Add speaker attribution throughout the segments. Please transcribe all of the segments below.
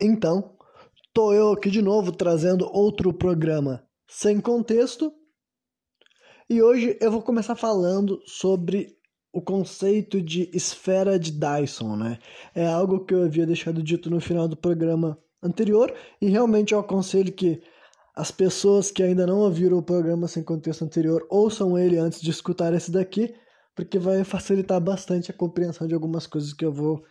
Speaker 1: Então, tô eu aqui de novo trazendo outro programa sem contexto. E hoje eu vou começar falando sobre o conceito de esfera de Dyson, né? É algo que eu havia deixado dito no final do programa anterior e realmente eu aconselho que as pessoas que ainda não ouviram o programa sem contexto anterior ouçam ele antes de escutar esse daqui, porque vai facilitar bastante a compreensão de algumas coisas que eu vou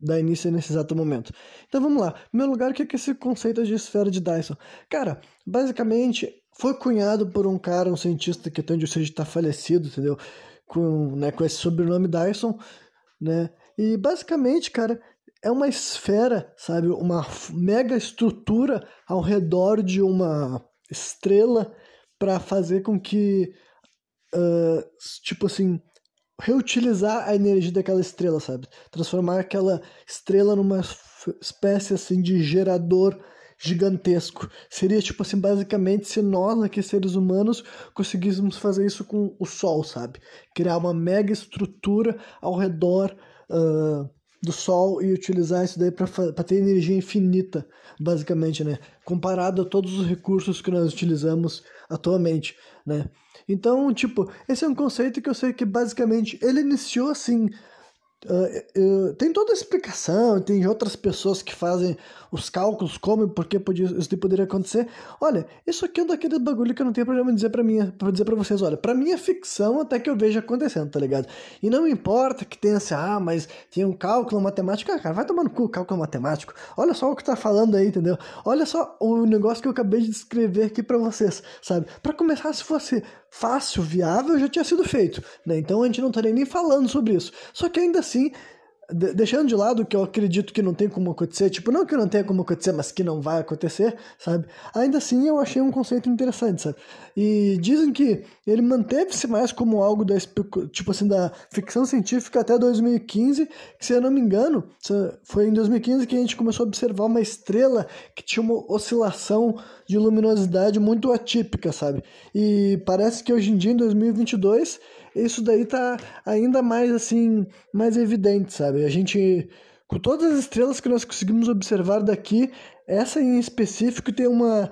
Speaker 1: dar início nesse exato momento. Então vamos lá. Em meu lugar, o que é esse conceito de esfera de Dyson? Cara, basicamente foi cunhado por um cara, um cientista que até onde seja está falecido, entendeu? Com, né, com esse sobrenome Dyson, né? E basicamente, cara, é uma esfera, sabe? Uma mega estrutura ao redor de uma estrela para fazer com que, uh, tipo assim, reutilizar a energia daquela estrela, sabe? Transformar aquela estrela numa espécie assim de gerador gigantesco. Seria tipo assim, basicamente, se nós aqui seres humanos conseguíssemos fazer isso com o Sol, sabe? Criar uma mega estrutura ao redor uh, do Sol e utilizar isso daí para ter energia infinita, basicamente, né? Comparado a todos os recursos que nós utilizamos atualmente, né? Então, tipo, esse é um conceito que eu sei que basicamente ele iniciou assim Uh, uh, tem toda a explicação, tem outras pessoas que fazem os cálculos, como e por que isso poderia acontecer. Olha, isso aqui é um daquele bagulho que eu não tenho problema em dizer pra mim, pra dizer pra vocês, olha, pra mim é ficção até que eu veja acontecendo, tá ligado? E não importa que tenha assim, ah, mas tem um cálculo matemático, ah, cara, vai tomar no cu cálculo matemático. Olha só o que tá falando aí, entendeu? Olha só o negócio que eu acabei de descrever aqui pra vocês, sabe? Pra começar, se fosse fácil, viável, já tinha sido feito, né? Então a gente não estaria nem falando sobre isso. Só que ainda assim, deixando de lado que eu acredito que não tem como acontecer, tipo, não que não tenha como acontecer, mas que não vai acontecer, sabe? Ainda assim eu achei um conceito interessante, sabe? E dizem que ele manteve-se mais como algo da tipo assim da ficção científica até 2015, que se eu não me engano, foi em 2015 que a gente começou a observar uma estrela que tinha uma oscilação de luminosidade muito atípica, sabe? E parece que hoje em dia em 2022 isso daí tá ainda mais assim, mais evidente, sabe? A gente com todas as estrelas que nós conseguimos observar daqui, essa em específico tem uma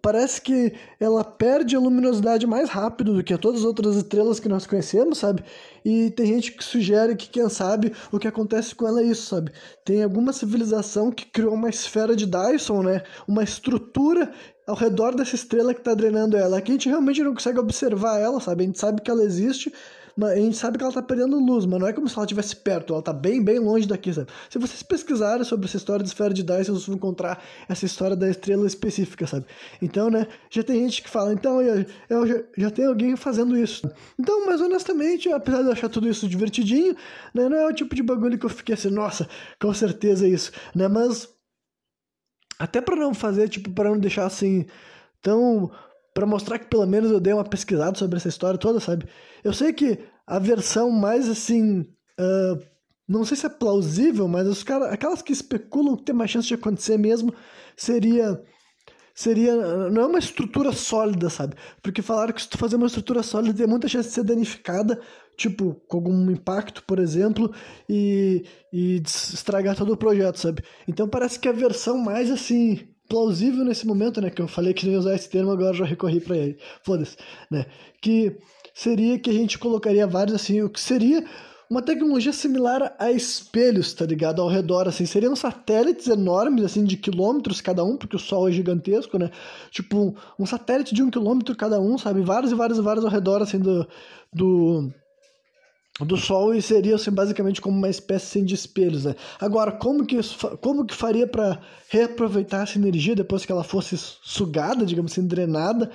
Speaker 1: parece que ela perde a luminosidade mais rápido do que todas as outras estrelas que nós conhecemos, sabe? E tem gente que sugere que, quem sabe, o que acontece com ela é isso, sabe? Tem alguma civilização que criou uma esfera de Dyson, né? Uma estrutura ao redor dessa estrela que está drenando ela. Aqui a gente realmente não consegue observar ela, sabe? A gente sabe que ela existe, mas a gente sabe que ela está perdendo luz, mas não é como se ela estivesse perto, ela está bem, bem longe daqui, sabe? Se vocês pesquisarem sobre essa história de esfera de Dyson, vocês vão encontrar essa história da estrela específica, sabe? Então, né, já tem gente que fala, então, eu, eu já, já tem alguém fazendo isso. Então, mas honestamente, apesar de eu achar tudo isso divertidinho, né, não é o tipo de bagulho que eu fiquei assim, nossa, com certeza é isso, né? Mas até para não fazer, tipo, para não deixar assim tão para mostrar que pelo menos eu dei uma pesquisada sobre essa história toda, sabe? Eu sei que a versão mais assim, uh, não sei se é plausível, mas os cara, aquelas que especulam que tem mais chance de acontecer mesmo, seria seria não é uma estrutura sólida, sabe? Porque falaram que se tu fazer uma estrutura sólida tem muita chance de ser danificada, tipo, com algum impacto, por exemplo, e, e estragar todo o projeto, sabe? Então parece que a versão mais assim plausível nesse momento, né, que eu falei que nem usar esse termo, agora já recorri para ele. Foda-se, né? Que seria que a gente colocaria vários assim, o que seria uma tecnologia similar a espelhos, tá ligado? Ao redor, assim. Seriam satélites enormes, assim, de quilômetros cada um, porque o Sol é gigantesco, né? Tipo, um satélite de um quilômetro cada um, sabe? Vários e vários e vários ao redor, assim, do, do, do Sol e seria assim, basicamente como uma espécie assim, de espelhos. Né? Agora, como que, como que faria para reaproveitar essa energia depois que ela fosse sugada, digamos assim, drenada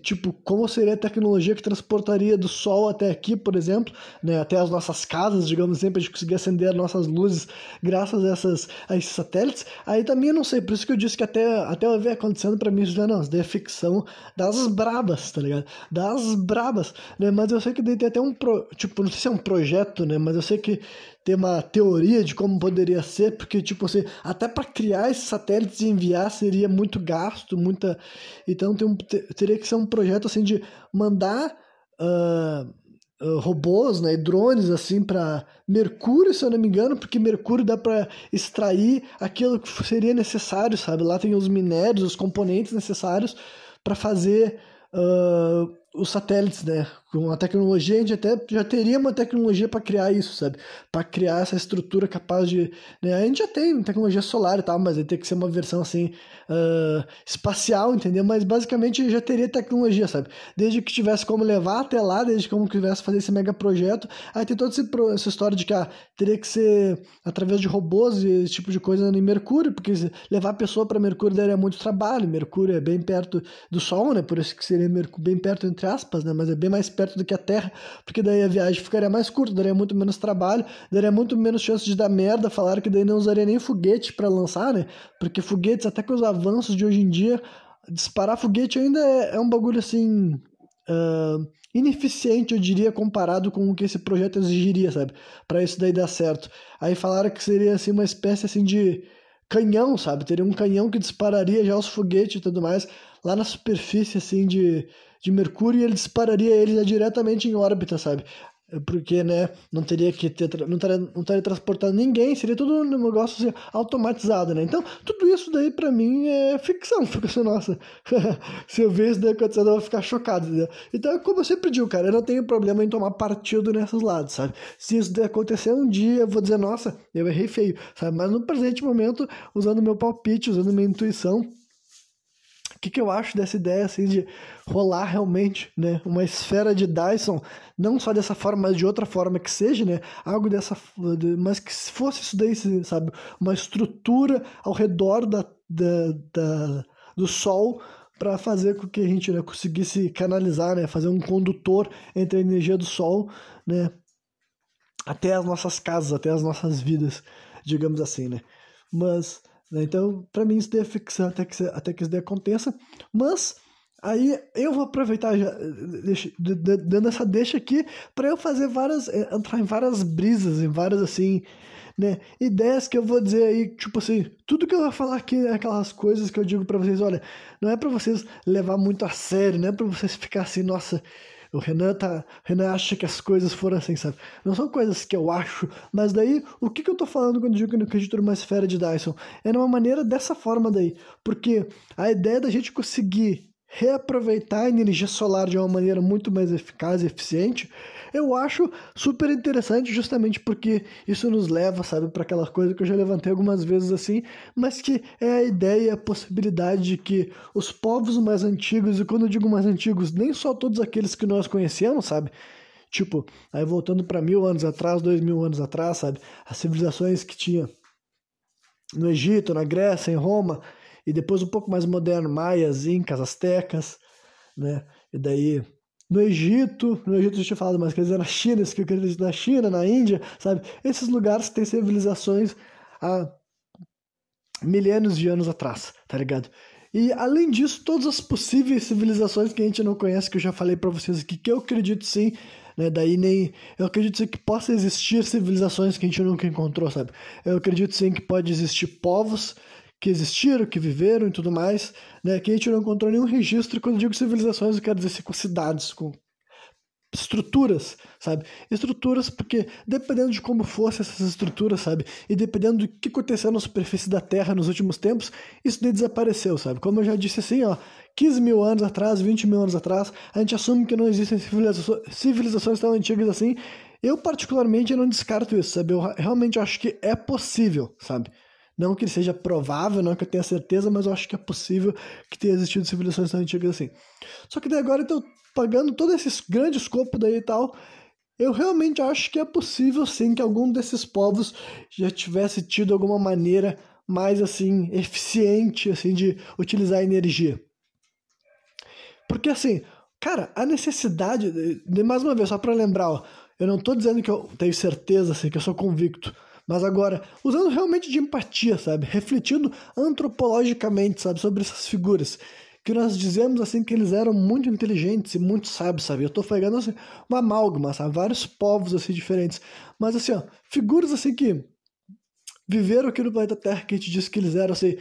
Speaker 1: Tipo, como seria a tecnologia que transportaria do Sol até aqui, por exemplo, né, até as nossas casas, digamos assim, para a gente conseguir acender as nossas luzes graças a, essas, a esses satélites. Aí também eu não sei, por isso que eu disse que até, até eu ver acontecendo para mim, isso já não, isso daí é ficção das brabas, tá ligado? Das brabas, né? Mas eu sei que daí tem até um, pro, tipo, não sei se é um projeto, né? Mas eu sei que ter uma teoria de como poderia ser, porque, tipo assim, até para criar esses satélites e enviar seria muito gasto, muita. Então tem um, teria que ser um projeto assim de mandar. Uh, uh, robôs, né, e drones assim para Mercúrio, se eu não me engano, porque Mercúrio dá para extrair aquilo que seria necessário, sabe? Lá tem os minérios, os componentes necessários para fazer uh, os satélites, né? Com a tecnologia, a gente até já teria uma tecnologia para criar isso, sabe? Para criar essa estrutura capaz de. Né? A gente já tem tecnologia solar e tal, mas aí tem que ser uma versão assim. Uh, espacial, entendeu? Mas basicamente já teria tecnologia, sabe? Desde que tivesse como levar até lá, desde como tivesse fazer esse mega projeto. Aí tem toda essa história de que ah, teria que ser através de robôs e esse tipo de coisa em Mercúrio, porque levar a pessoa para Mercúrio daria muito trabalho. Mercúrio é bem perto do Sol, né? Por isso que seria bem perto, entre aspas, né? Mas é bem mais perto perto do que a Terra, porque daí a viagem ficaria mais curta, daria muito menos trabalho, daria muito menos chance de dar merda. Falaram que daí não usaria nem foguete para lançar, né? Porque foguetes, até com os avanços de hoje em dia, disparar foguete ainda é, é um bagulho assim. Uh, ineficiente, eu diria, comparado com o que esse projeto exigiria, sabe? Para isso daí dar certo. Aí falaram que seria assim uma espécie assim de canhão, sabe? Teria um canhão que dispararia já os foguetes e tudo mais lá na superfície assim de de Mercúrio e ele dispararia ele diretamente em órbita, sabe? Porque, né, não teria que ter, não estaria, não estaria transportando ninguém, seria tudo um negócio assim, automatizado, né? Então, tudo isso daí para mim é ficção, fica assim, nossa, se eu ver isso daí acontecendo eu vou ficar chocado, entendeu? Então, como eu sempre digo, cara, eu não tenho problema em tomar partido nesses lados, sabe? Se isso daí acontecer um dia, eu vou dizer, nossa, eu errei feio, sabe? Mas no presente momento, usando meu palpite, usando minha intuição, que, que eu acho dessa ideia assim de rolar realmente, né, uma esfera de Dyson, não só dessa forma, mas de outra forma que seja, né, algo dessa, mas que fosse isso daí, sabe, uma estrutura ao redor da, da, da do Sol para fazer com que a gente né, conseguisse canalizar, né, fazer um condutor entre a energia do Sol, né, até as nossas casas, até as nossas vidas, digamos assim, né, mas? Então, para mim, isso daí é ficção até que, até que isso daí aconteça. Mas, aí eu vou aproveitar, já, deixa, dando essa deixa aqui, para eu fazer várias. É, entrar em várias brisas, em várias, assim. Né, ideias que eu vou dizer aí, tipo assim, tudo que eu vou falar aqui é aquelas coisas que eu digo para vocês, olha, não é para vocês levar muito a sério, não é para vocês ficar assim, nossa, o Renan, tá, Renan acha que as coisas foram assim, sabe? Não são coisas que eu acho, mas daí, o que, que eu tô falando quando digo que não acredito numa esfera de Dyson? É numa maneira dessa forma daí. Porque a ideia da gente conseguir reaproveitar a energia solar de uma maneira muito mais eficaz e eficiente eu acho super interessante justamente porque isso nos leva, sabe, para aquela coisa que eu já levantei algumas vezes assim, mas que é a ideia, a possibilidade de que os povos mais antigos, e quando eu digo mais antigos, nem só todos aqueles que nós conhecemos, sabe? Tipo, aí voltando para mil anos atrás, dois mil anos atrás, sabe? As civilizações que tinha no Egito, na Grécia, em Roma, e depois um pouco mais moderno, maias, incas, astecas, né? E daí no Egito, no Egito eu tinha falado mais, quer dizer, na China, queria dizer, na China, na Índia, sabe? Esses lugares têm civilizações há milênios de anos atrás, tá ligado? E além disso, todas as possíveis civilizações que a gente não conhece, que eu já falei para vocês aqui, que eu acredito sim, né? Daí nem. Eu acredito sim que possa existir civilizações que a gente nunca encontrou, sabe? Eu acredito sim que pode existir povos que existiram, que viveram e tudo mais, né? Que a gente não encontrou nenhum registro. Quando eu digo civilizações, eu quero dizer assim, com cidades, com estruturas, sabe? Estruturas porque dependendo de como fossem essas estruturas, sabe? E dependendo do que aconteceu na superfície da Terra nos últimos tempos, isso daí desapareceu, sabe? Como eu já disse assim, ó, 15 mil anos atrás, 20 mil anos atrás, a gente assume que não existem civilizações, tão antigas assim. Eu particularmente não descarto isso, sabe? Eu realmente acho que é possível, sabe? Não que seja provável, não que eu tenha certeza, mas eu acho que é possível que tenha existido civilizações tão antigas assim. Só que daí agora, então, pagando todo esse grande escopo daí e tal, eu realmente acho que é possível sim que algum desses povos já tivesse tido alguma maneira mais assim eficiente assim de utilizar energia. Porque assim, cara, a necessidade, de, mais uma vez só para lembrar, ó, eu não estou dizendo que eu tenho certeza assim, que eu sou convicto. Mas agora, usando realmente de empatia, sabe? Refletindo antropologicamente, sabe? Sobre essas figuras. Que nós dizemos, assim, que eles eram muito inteligentes e muito sábios, sabe? Eu tô pegando, assim, uma amálgama, sabe? Vários povos, assim, diferentes. Mas, assim, ó, figuras, assim, que viveram aqui no planeta Terra, que a gente diz que eles eram, assim,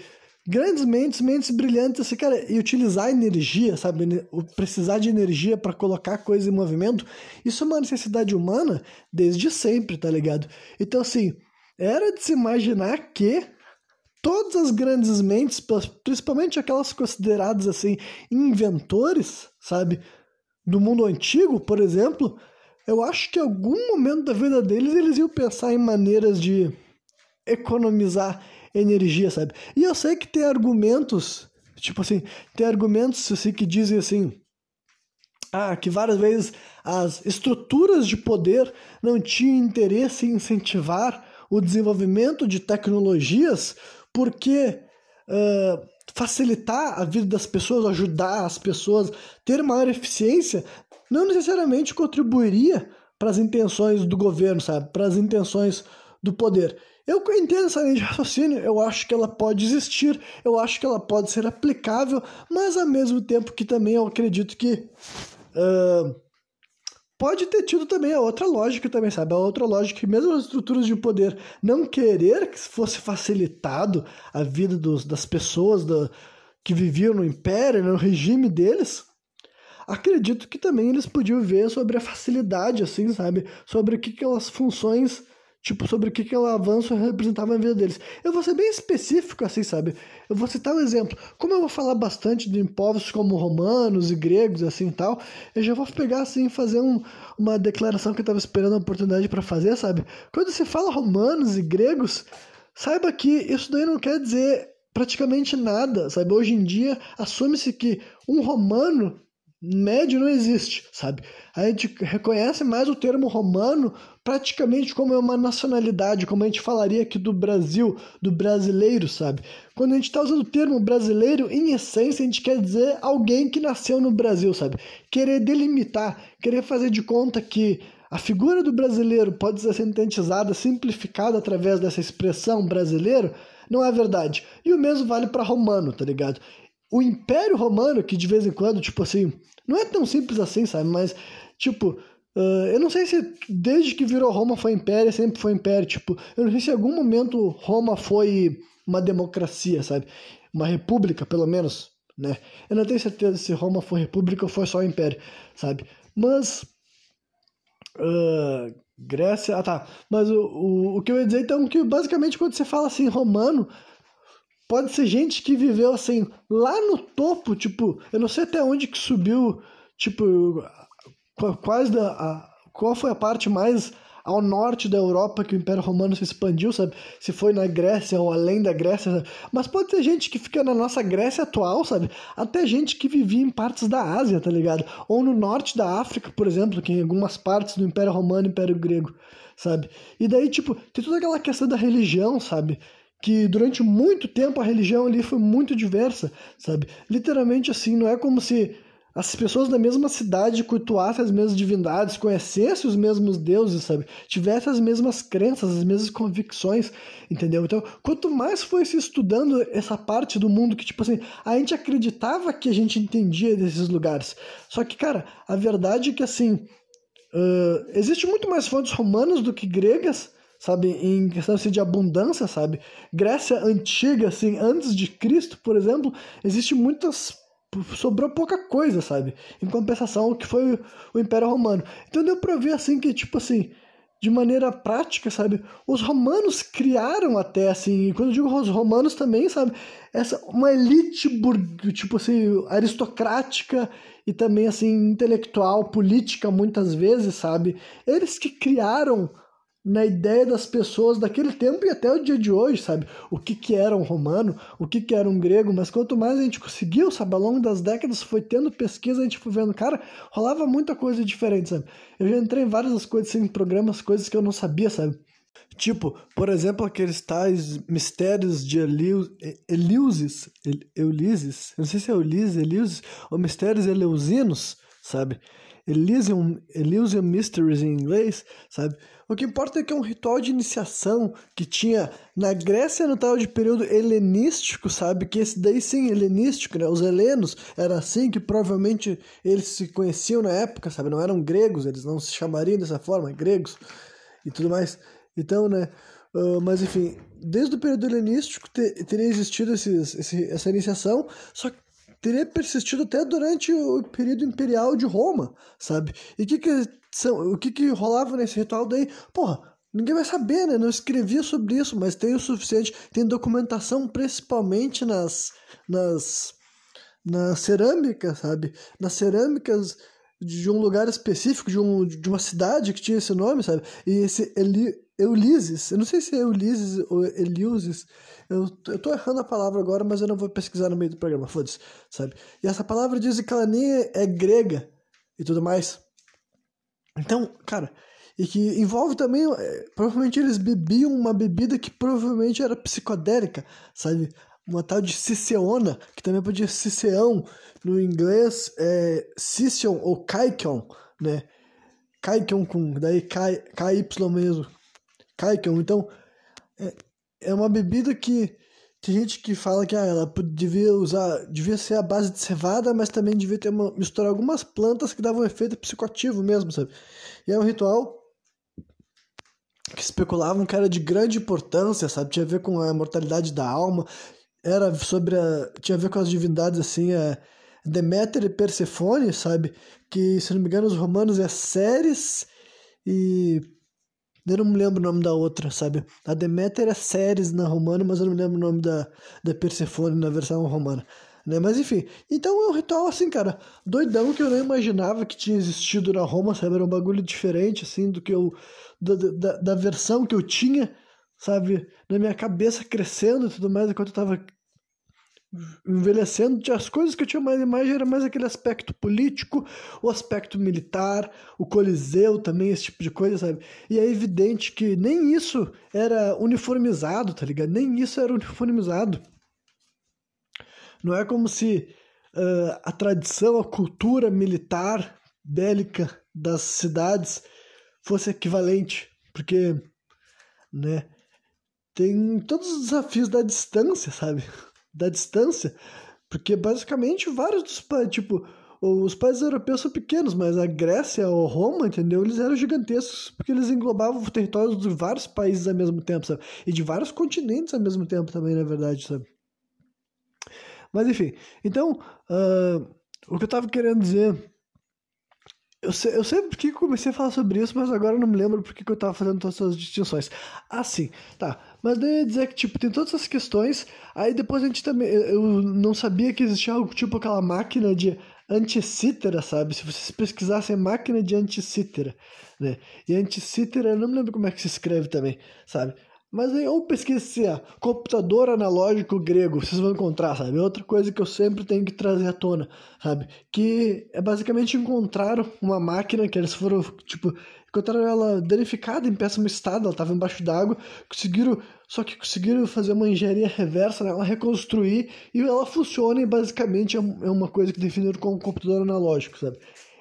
Speaker 1: grandes mentes, mentes brilhantes, assim, cara, e utilizar energia, sabe? Precisar de energia para colocar coisa em movimento, isso é uma necessidade humana desde sempre, tá ligado? Então, assim, era de se imaginar que todas as grandes mentes, principalmente aquelas consideradas, assim, inventores, sabe? Do mundo antigo, por exemplo, eu acho que em algum momento da vida deles eles iam pensar em maneiras de economizar energia, sabe? E eu sei que tem argumentos, tipo assim, tem argumentos assim que dizem assim, ah, que várias vezes as estruturas de poder não tinham interesse em incentivar o desenvolvimento de tecnologias porque uh, facilitar a vida das pessoas, ajudar as pessoas, ter maior eficiência, não necessariamente contribuiria para as intenções do governo, sabe? Para as intenções do poder. Eu entendo essa linha de raciocínio, eu acho que ela pode existir, eu acho que ela pode ser aplicável, mas ao mesmo tempo que também eu acredito que uh, pode ter tido também a outra lógica também, sabe? A outra lógica que mesmo as estruturas de poder não querer que fosse facilitado a vida dos, das pessoas que viviam no império, no regime deles, acredito que também eles podiam ver sobre a facilidade, assim, sabe? Sobre o que aquelas funções tipo, sobre o que aquele avanço representava na vida deles. Eu vou ser bem específico, assim, sabe? Eu vou citar um exemplo. Como eu vou falar bastante de povos como romanos e gregos, assim e tal, eu já vou pegar, assim, fazer um, uma declaração que eu estava esperando a oportunidade para fazer, sabe? Quando se fala romanos e gregos, saiba que isso daí não quer dizer praticamente nada, sabe? Hoje em dia, assume-se que um romano médio não existe, sabe? A gente reconhece mais o termo romano praticamente como uma nacionalidade, como a gente falaria aqui do Brasil, do brasileiro, sabe? Quando a gente está usando o termo brasileiro, em essência, a gente quer dizer alguém que nasceu no Brasil, sabe? Querer delimitar, querer fazer de conta que a figura do brasileiro pode ser sintetizada, simplificada através dessa expressão brasileiro, não é verdade. E o mesmo vale para romano, tá ligado? O Império Romano, que de vez em quando, tipo assim, não é tão simples assim, sabe? Mas, tipo, uh, eu não sei se desde que virou Roma foi império, sempre foi império. Tipo, eu não sei se em algum momento Roma foi uma democracia, sabe? Uma república, pelo menos, né? Eu não tenho certeza se Roma foi república ou foi só império, sabe? Mas. Uh, Grécia. Ah, tá. Mas o, o, o que eu ia dizer então é que basicamente quando você fala assim romano, Pode ser gente que viveu assim, lá no topo, tipo, eu não sei até onde que subiu, tipo, quase da. A, qual foi a parte mais ao norte da Europa que o Império Romano se expandiu, sabe? Se foi na Grécia ou além da Grécia, sabe? mas pode ter gente que fica na nossa Grécia atual, sabe? Até gente que vivia em partes da Ásia, tá ligado? Ou no norte da África, por exemplo, que em algumas partes do Império Romano e Império Grego, sabe? E daí, tipo, tem toda aquela questão da religião, sabe? que durante muito tempo a religião ali foi muito diversa, sabe? Literalmente assim, não é como se as pessoas da mesma cidade cultuassem as mesmas divindades, conhecessem os mesmos deuses, sabe? Tivessem as mesmas crenças, as mesmas convicções, entendeu? Então, quanto mais foi se estudando essa parte do mundo que, tipo assim, a gente acreditava que a gente entendia desses lugares. Só que, cara, a verdade é que, assim, uh, existe muito mais fontes romanas do que gregas, sabe, em questão assim, de abundância, sabe? Grécia antiga, assim, antes de Cristo, por exemplo, existe muitas sobrou pouca coisa, sabe? Em compensação que foi o Império Romano. Então deu para ver assim que tipo assim, de maneira prática, sabe? Os romanos criaram até assim, e quando eu digo os romanos também, sabe, essa uma elite tipo assim, aristocrática e também assim intelectual, política muitas vezes, sabe? Eles que criaram na ideia das pessoas daquele tempo e até o dia de hoje, sabe? O que, que era um romano, o que, que era um grego, mas quanto mais a gente conseguiu, sabe? Ao longo das décadas foi tendo pesquisa, a gente foi vendo, cara, rolava muita coisa diferente, sabe? Eu já entrei em várias coisas, assim, em programas, coisas que eu não sabia, sabe? Tipo, por exemplo, aqueles tais mistérios de Eleusis, Eulises, não sei se é Eulises, Eleusis, ou mistérios eleusinos, sabe? Elysium, Elysium Mysteries em inglês, sabe? O que importa é que é um ritual de iniciação que tinha na Grécia no tal de período helenístico, sabe? Que esse daí sim, helenístico, né? Os helenos era assim que provavelmente eles se conheciam na época, sabe? Não eram gregos, eles não se chamariam dessa forma, gregos e tudo mais. Então, né? Uh, mas enfim, desde o período helenístico te, teria existido esses, esse, essa iniciação, só que teria persistido até durante o período imperial de Roma, sabe? E que que são, o que, que rolava nesse ritual daí? Porra, ninguém vai saber, né? Não escrevia sobre isso, mas tem o suficiente, tem documentação principalmente nas, nas, na cerâmica, sabe? Nas cerâmicas de um lugar específico, de, um, de uma cidade que tinha esse nome, sabe? E esse Eli, Eulises, eu não sei se é Ulisses ou Eliuses, eu, eu tô errando a palavra agora, mas eu não vou pesquisar no meio do programa, foda-se, sabe? E essa palavra diz que ela nem é, é grega e tudo mais. Então, cara, e que envolve também, é, provavelmente eles bebiam uma bebida que provavelmente era psicodélica, sabe? Uma tal de ciceona, que também podia ciceão, no inglês é Ciceon ou Kaikon, né? Kaikon com, daí KY mesmo, Kaikon. Então, é, é uma bebida que tem gente que fala que ah, ela devia usar, devia ser a base de cevada, mas também devia ter uma, misturar algumas plantas que davam um efeito psicoativo mesmo, sabe? E é um ritual que especulavam que era de grande importância, sabe? Tinha a ver com a mortalidade da alma, era sobre a, tinha a ver com as divindades assim, a Deméter e Persefone, sabe? Que se não me engano os romanos é Ceres e eu não me lembro o nome da outra, sabe? A Deméter é Ceres na romana, mas eu não me lembro o nome da, da Persefone na versão romana. Né? Mas enfim, então é um ritual assim, cara, doidão que eu não imaginava que tinha existido na Roma, sabe? Era um bagulho diferente, assim, do que eu. da, da, da versão que eu tinha, sabe? Na minha cabeça crescendo e tudo mais, enquanto eu tava envelhecendo, as coisas que eu tinha mais imagem era mais aquele aspecto político, o aspecto militar, o coliseu também, esse tipo de coisa, sabe? E é evidente que nem isso era uniformizado, tá ligado? Nem isso era uniformizado. Não é como se uh, a tradição, a cultura militar bélica das cidades fosse equivalente, porque, né, tem todos os desafios da distância, sabe? Da distância, porque basicamente vários dos países, tipo, os países europeus são pequenos, mas a Grécia ou Roma, entendeu? Eles eram gigantescos porque eles englobavam territórios de vários países ao mesmo tempo, sabe? E de vários continentes ao mesmo tempo também, na verdade, sabe? Mas enfim, então, uh, o que eu tava querendo dizer eu sei, eu sei porque comecei a falar sobre isso, mas agora não me lembro porque que eu tava fazendo todas essas distinções. Ah, sim, tá. Mas daí eu ia dizer que, tipo, tem todas essas questões, aí depois a gente também... Eu não sabia que existia algo tipo aquela máquina de anticítera, sabe? Se vocês pesquisassem máquina de anticítera, né? E anticítera, eu não me lembro como é que se escreve também, sabe? Mas aí, ou pesquisa ó, computador analógico grego, vocês vão encontrar, sabe? Outra coisa que eu sempre tenho que trazer à tona, sabe? Que é basicamente encontraram uma máquina que eles foram, tipo, encontraram ela danificada em péssimo estado, ela estava embaixo d'água, conseguiram, só que conseguiram fazer uma engenharia reversa nela, reconstruir, e ela funciona e basicamente é, é uma coisa que definiram como computador analógico, sabe?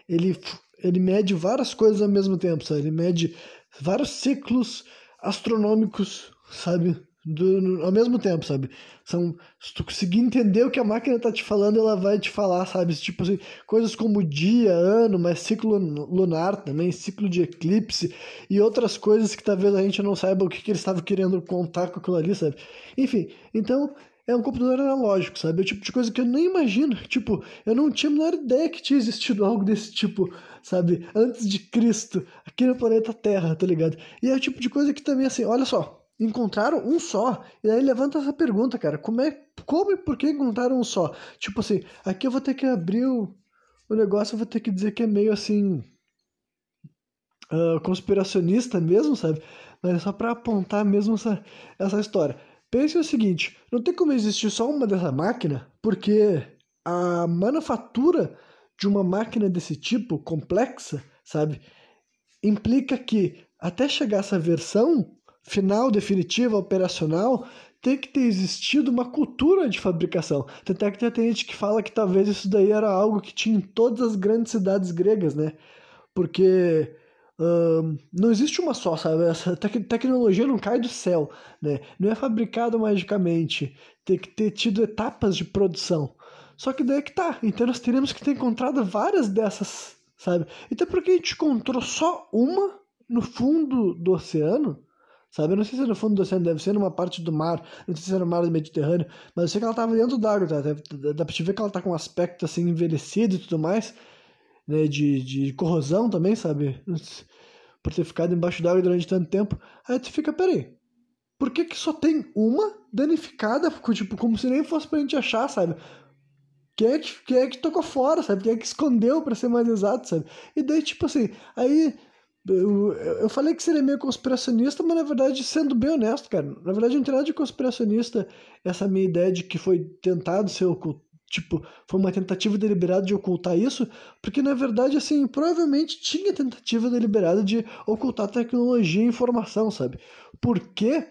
Speaker 1: Ele, ele mede várias coisas ao mesmo tempo, sabe? Ele mede vários ciclos astronômicos, sabe? Do, ao mesmo tempo, sabe? São, se tu conseguir entender o que a máquina tá te falando, ela vai te falar, sabe? Tipo assim, coisas como dia, ano, mas ciclo lunar também, ciclo de eclipse e outras coisas que talvez a gente não saiba o que, que eles estavam querendo contar com aquilo ali, sabe? Enfim, então é um computador analógico, sabe? É o tipo de coisa que eu nem imagino. Tipo, eu não tinha a menor ideia que tinha existido algo desse tipo, sabe? Antes de Cristo, aqui no planeta Terra, tá ligado? E é o tipo de coisa que também, assim, olha só, encontraram um só. E aí levanta essa pergunta, cara: como é. Como e por que encontraram um só? Tipo assim, aqui eu vou ter que abrir o, o negócio, eu vou ter que dizer que é meio assim. Uh, conspiracionista mesmo, sabe? Mas é só pra apontar mesmo essa, essa história. Pense o seguinte: não tem como existir só uma dessa máquina, porque a manufatura de uma máquina desse tipo, complexa, sabe, implica que até chegar essa versão final, definitiva, operacional, tem que ter existido uma cultura de fabricação. Até que tem gente que fala que talvez isso daí era algo que tinha em todas as grandes cidades gregas, né? Porque não existe uma só, sabe? Essa tec tecnologia não cai do céu, né? Não é fabricado magicamente. Tem que ter tido etapas de produção. Só que daí é que tá. Então nós teríamos que ter encontrado várias dessas, sabe? Então por que a gente encontrou só uma no fundo do oceano, sabe? Eu não sei se é no fundo do oceano, deve ser numa parte do mar, não sei se é no mar do Mediterrâneo, mas eu sei que ela tava dentro d'água, tá? Dá pra te ver que ela tá com um aspecto assim envelhecido e tudo mais, né? De, de corrosão também, sabe? Por ter ficado embaixo d'água durante tanto tempo. Aí tu fica, peraí, por que que só tem uma danificada? Tipo, como se nem fosse pra gente achar, sabe? Quem é que, quem é que tocou fora, sabe? Quem é que escondeu, para ser mais exato, sabe? E daí, tipo assim, aí eu, eu falei que seria meio conspiracionista, mas na verdade, sendo bem honesto, cara, na verdade não tem nada de conspiracionista essa minha ideia de que foi tentado ser oculto. Tipo, foi uma tentativa deliberada de ocultar isso, porque na verdade, assim, provavelmente tinha tentativa deliberada de ocultar tecnologia e informação, sabe? Por quê?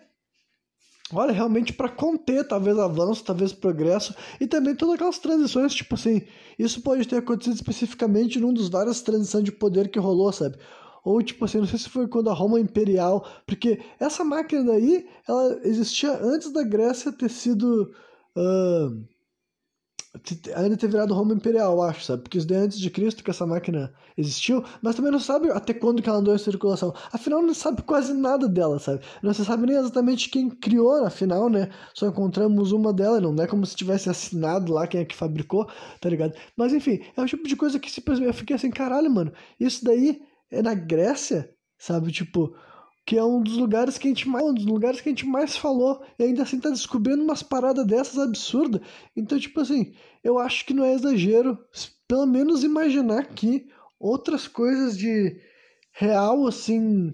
Speaker 1: Olha, realmente para conter talvez avanço, talvez progresso e também todas aquelas transições, tipo assim, isso pode ter acontecido especificamente num dos várias transições de poder que rolou, sabe? Ou tipo assim, não sei se foi quando a Roma Imperial, porque essa máquina daí, ela existia antes da Grécia ter sido. Uh, ainda ter virado Roma Imperial, acho, sabe? Porque isso daí é antes de Cristo que essa máquina existiu, mas também não sabe até quando que ela andou em circulação. Afinal, não sabe quase nada dela, sabe? Não se sabe nem exatamente quem criou, afinal, né? Só encontramos uma dela, não é como se tivesse assinado lá quem é que fabricou, tá ligado? Mas enfim, é o tipo de coisa que eu fiquei assim, caralho, mano, isso daí é na Grécia, sabe? Tipo, que é um dos lugares que a gente mais, um dos lugares que a gente mais falou, e ainda assim tá descobrindo umas paradas dessas absurdas. Então, tipo assim, eu acho que não é exagero, pelo menos imaginar que outras coisas de real, assim,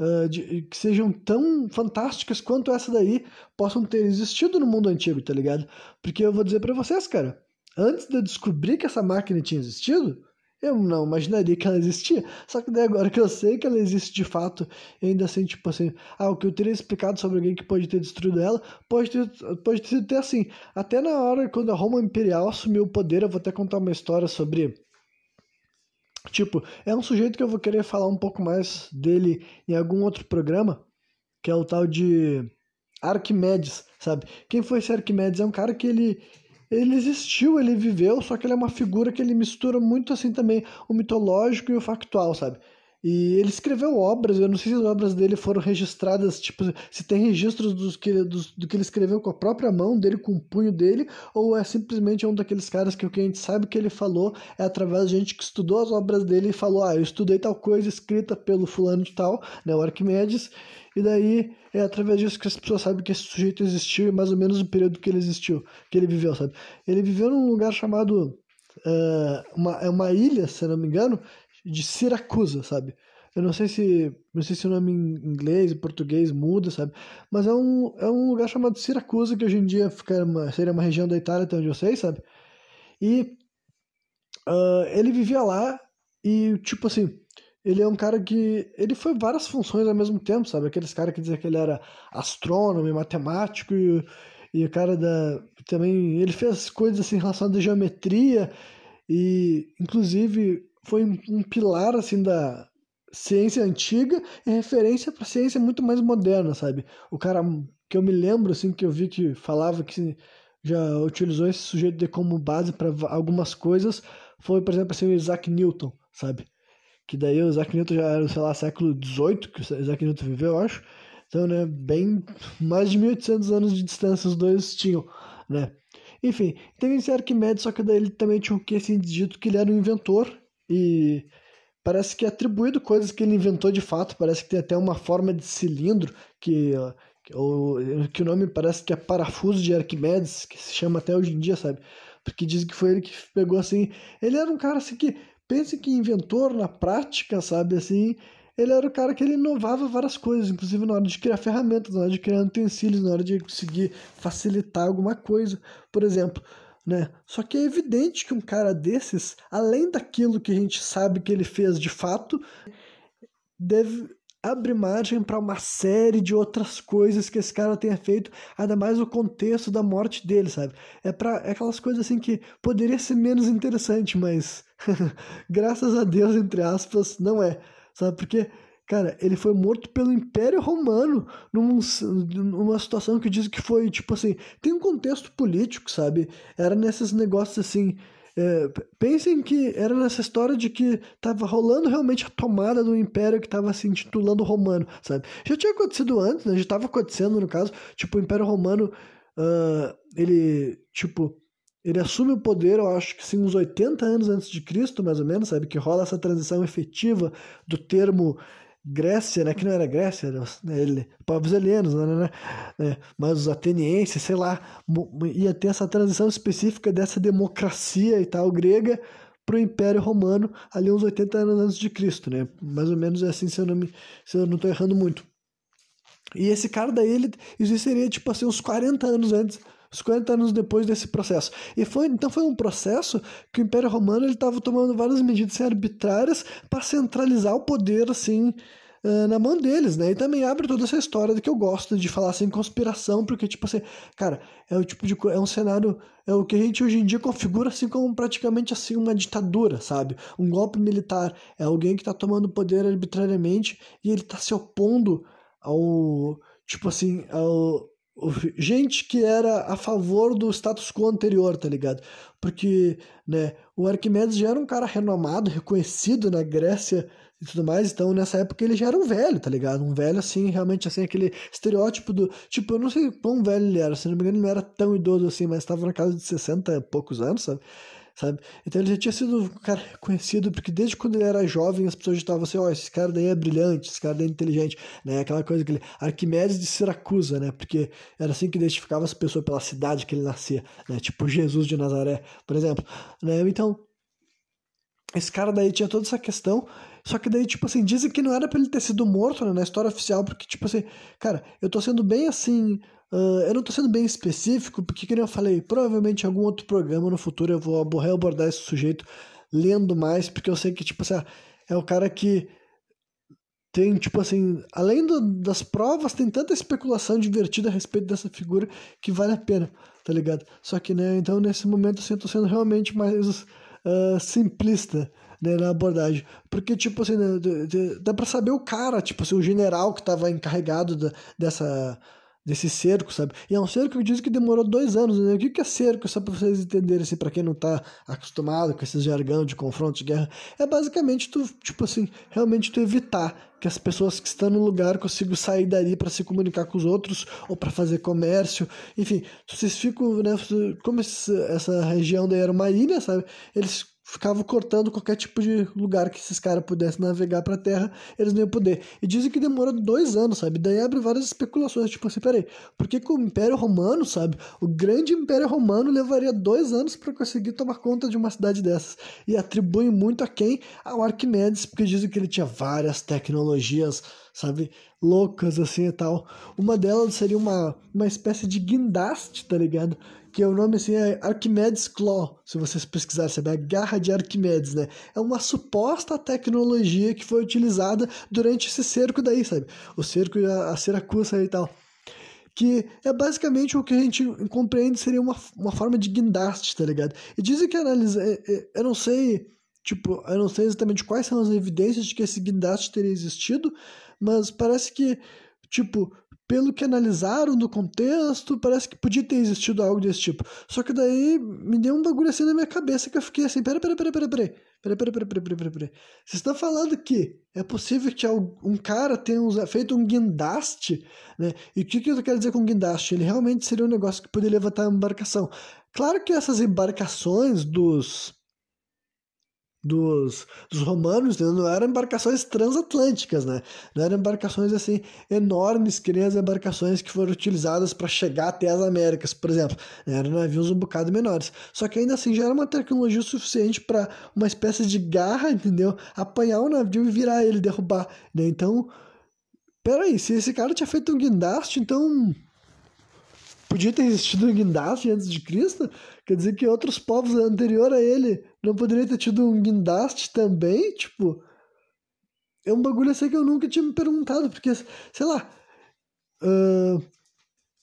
Speaker 1: uh, de, que sejam tão fantásticas quanto essa daí, possam ter existido no mundo antigo, tá ligado? Porque eu vou dizer para vocês, cara, antes de eu descobrir que essa máquina tinha existido, eu não imaginaria que ela existia. Só que daí agora que eu sei que ela existe de fato, ainda assim, tipo assim, ah, o que eu teria explicado sobre alguém que pode ter destruído ela, pode ter, pode ter até assim. Até na hora quando a Roma Imperial assumiu o poder, eu vou até contar uma história sobre. Tipo, é um sujeito que eu vou querer falar um pouco mais dele em algum outro programa, que é o tal de Arquimedes, sabe? Quem foi esse Arquimedes? É um cara que ele ele existiu, ele viveu, só que ele é uma figura que ele mistura muito assim também o mitológico e o factual, sabe? E ele escreveu obras, eu não sei se as obras dele foram registradas, tipo, se tem registros dos que, dos, do que ele escreveu com a própria mão dele, com o punho dele, ou é simplesmente um daqueles caras que o que a gente sabe que ele falou é através de gente que estudou as obras dele e falou, ah, eu estudei tal coisa escrita pelo fulano de tal, né, o Arquimedes, e daí é através disso que as pessoas sabem que esse sujeito existiu e mais ou menos o período que ele existiu, que ele viveu, sabe? Ele viveu num lugar chamado. Uma, é uma ilha, se não me engano, de Siracusa, sabe? Eu não sei se não sei se o nome em inglês e português muda, sabe? Mas é um, é um lugar chamado Siracusa, que hoje em dia fica uma, seria uma região da Itália, até onde eu sei, sabe? E uh, ele vivia lá e, tipo assim, ele é um cara que. Ele foi várias funções ao mesmo tempo, sabe? Aqueles caras que diziam que ele era astrônomo e matemático e, e o cara da. Também. Ele fez coisas assim relacionadas à geometria e, inclusive, foi um pilar assim da ciência antiga e referência para ciência muito mais moderna, sabe? O cara que eu me lembro, assim, que eu vi que falava que já utilizou esse sujeito como base para algumas coisas foi, por exemplo, assim, o Isaac Newton, sabe? que daí o Isaac Newton já era, sei lá, século XVIII que o Isaac Newton viveu, eu acho. Então, né, bem mais de 1800 anos de distância os dois tinham, né? Enfim, teve esse Arquimedes, só que daí ele também tinha o que assim dito que ele era um inventor e parece que é atribuído coisas que ele inventou de fato, parece que tem até uma forma de cilindro que o, que o nome parece que é parafuso de Arquimedes, que se chama até hoje em dia, sabe? Porque dizem que foi ele que pegou assim. Ele era um cara assim que pense que inventor na prática, sabe assim, ele era o cara que ele inovava várias coisas, inclusive na hora de criar ferramentas, na hora de criar utensílios, na hora de conseguir facilitar alguma coisa, por exemplo. Né? Só que é evidente que um cara desses, além daquilo que a gente sabe que ele fez de fato, deve abre margem para uma série de outras coisas que esse cara tenha feito, ainda mais o contexto da morte dele, sabe? É para é aquelas coisas assim que poderia ser menos interessante, mas graças a Deus, entre aspas, não é, sabe? Porque Cara, ele foi morto pelo Império Romano num, numa situação que diz que foi, tipo assim, tem um contexto político, sabe? Era nesses negócios assim, é, pensem que era nessa história de que estava rolando realmente a tomada do império que estava se intitulando romano, sabe? Já tinha acontecido antes, né? Já estava acontecendo no caso, tipo, o Império Romano, uh, ele, tipo, ele assume o poder, eu acho que sim, uns 80 anos antes de Cristo, mais ou menos, sabe? Que rola essa transição efetiva do termo Grécia, né, que não era Grécia, era, né, ele, povos helenos, né, né, né, mas os atenienses, sei lá, ia ter essa transição específica dessa democracia e tal grega para o Império Romano ali uns 80 anos antes de Cristo, né, mais ou menos é assim se eu não me, se eu não estou errando muito. E esse cara daí, ele, isso seria tipo assim uns 40 anos antes 50 anos depois desse processo. E foi então foi um processo que o Império Romano ele estava tomando várias medidas arbitrárias para centralizar o poder assim na mão deles, né? E também abre toda essa história que eu gosto de falar assim conspiração, porque tipo assim, cara, é o tipo de é um cenário é o que a gente hoje em dia configura assim como praticamente assim uma ditadura, sabe? Um golpe militar é alguém que está tomando poder arbitrariamente e ele está se opondo ao tipo assim ao gente que era a favor do status quo anterior, tá ligado? Porque, né, o Arquimedes já era um cara renomado, reconhecido na Grécia e tudo mais, então nessa época ele já era um velho, tá ligado? Um velho assim, realmente assim, aquele estereótipo do, tipo, eu não sei quão velho ele era, se não me engano ele não era tão idoso assim, mas estava na casa de 60 e poucos anos, sabe? Sabe? Então ele já tinha sido um cara conhecido, porque desde quando ele era jovem as pessoas estavam assim, ó, oh, esse cara daí é brilhante, esse cara daí é inteligente, né? Aquela coisa que ele, Arquimedes de Siracusa, né? Porque era assim que identificava as pessoas pela cidade que ele nascia, né? Tipo Jesus de Nazaré, por exemplo, né? Então, esse cara daí tinha toda essa questão, só que daí, tipo assim, dizem que não era pra ele ter sido morto, né, na história oficial, porque, tipo assim, cara, eu tô sendo bem assim, Uh, eu não estou sendo bem específico, porque, como eu falei, provavelmente em algum outro programa no futuro eu vou abordar esse sujeito lendo mais, porque eu sei que, tipo assim, é o cara que tem, tipo assim, além do, das provas, tem tanta especulação divertida a respeito dessa figura que vale a pena, tá ligado? Só que, né, então nesse momento assim, eu tô sendo realmente mais uh, simplista, né, na abordagem. Porque, tipo assim, né, dá pra saber o cara, tipo assim, o general que tava encarregado da, dessa desse cerco, sabe? E é um cerco que diz que demorou dois anos, né? O que é cerco? Só para vocês entenderem, assim, para quem não tá acostumado com esses jargão de confronto, de guerra, é basicamente tu, tipo assim, realmente tu evitar que as pessoas que estão no lugar consigam sair dali para se comunicar com os outros ou para fazer comércio, enfim, vocês ficam, né? Como essa região daí era uma ilha, sabe? Eles ficavam cortando qualquer tipo de lugar que esses caras pudessem navegar para a Terra, eles não iam poder. E dizem que demorou dois anos, sabe? Daí abre várias especulações, tipo assim, peraí, por que, que o Império Romano, sabe? O grande Império Romano levaria dois anos para conseguir tomar conta de uma cidade dessas. E atribuem muito a quem? Ao Arquimedes, porque dizem que ele tinha várias tecnologias, sabe? Loucas assim e tal. Uma delas seria uma, uma espécie de guindaste, tá ligado? Que é o nome assim é Archimedes Claw, se vocês pesquisarem, sabe? A garra de Arquimedes, né? É uma suposta tecnologia que foi utilizada durante esse cerco daí, sabe? O cerco e a, a Siracusa e tal. Que é basicamente o que a gente compreende seria uma, uma forma de guindaste, tá ligado? E dizem que analisa, é, é, eu não sei, tipo, eu não sei exatamente quais são as evidências de que esse guindaste teria existido, mas parece que, tipo, pelo que analisaram do contexto, parece que podia ter existido algo desse tipo. Só que daí me deu um bagulho assim na minha cabeça que eu fiquei assim, pera, pera, pera, pera, pera, pera, pera, pera, pera, pera, pera, pera. Vocês estão falando que é possível que um cara tenha feito um guindaste, né? E o que, que eu quero dizer com guindaste? Ele realmente seria um negócio que poderia levantar uma embarcação. Claro que essas embarcações dos dos, dos romanos né? não eram embarcações transatlânticas, né? Não eram embarcações assim enormes que nem as embarcações que foram utilizadas para chegar até as Américas, por exemplo. Eram navios um bocado menores. Só que ainda assim já era uma tecnologia suficiente para uma espécie de garra, entendeu? Apanhar o navio e virar ele, derrubar. Né? Então, peraí, se esse cara tinha feito um guindaste, então podia ter existido um guindaste antes de Cristo? Quer dizer que outros povos anterior a ele não poderiam ter tido um guindaste também? Tipo, é um bagulho assim que eu nunca tinha me perguntado, porque, sei lá, uh,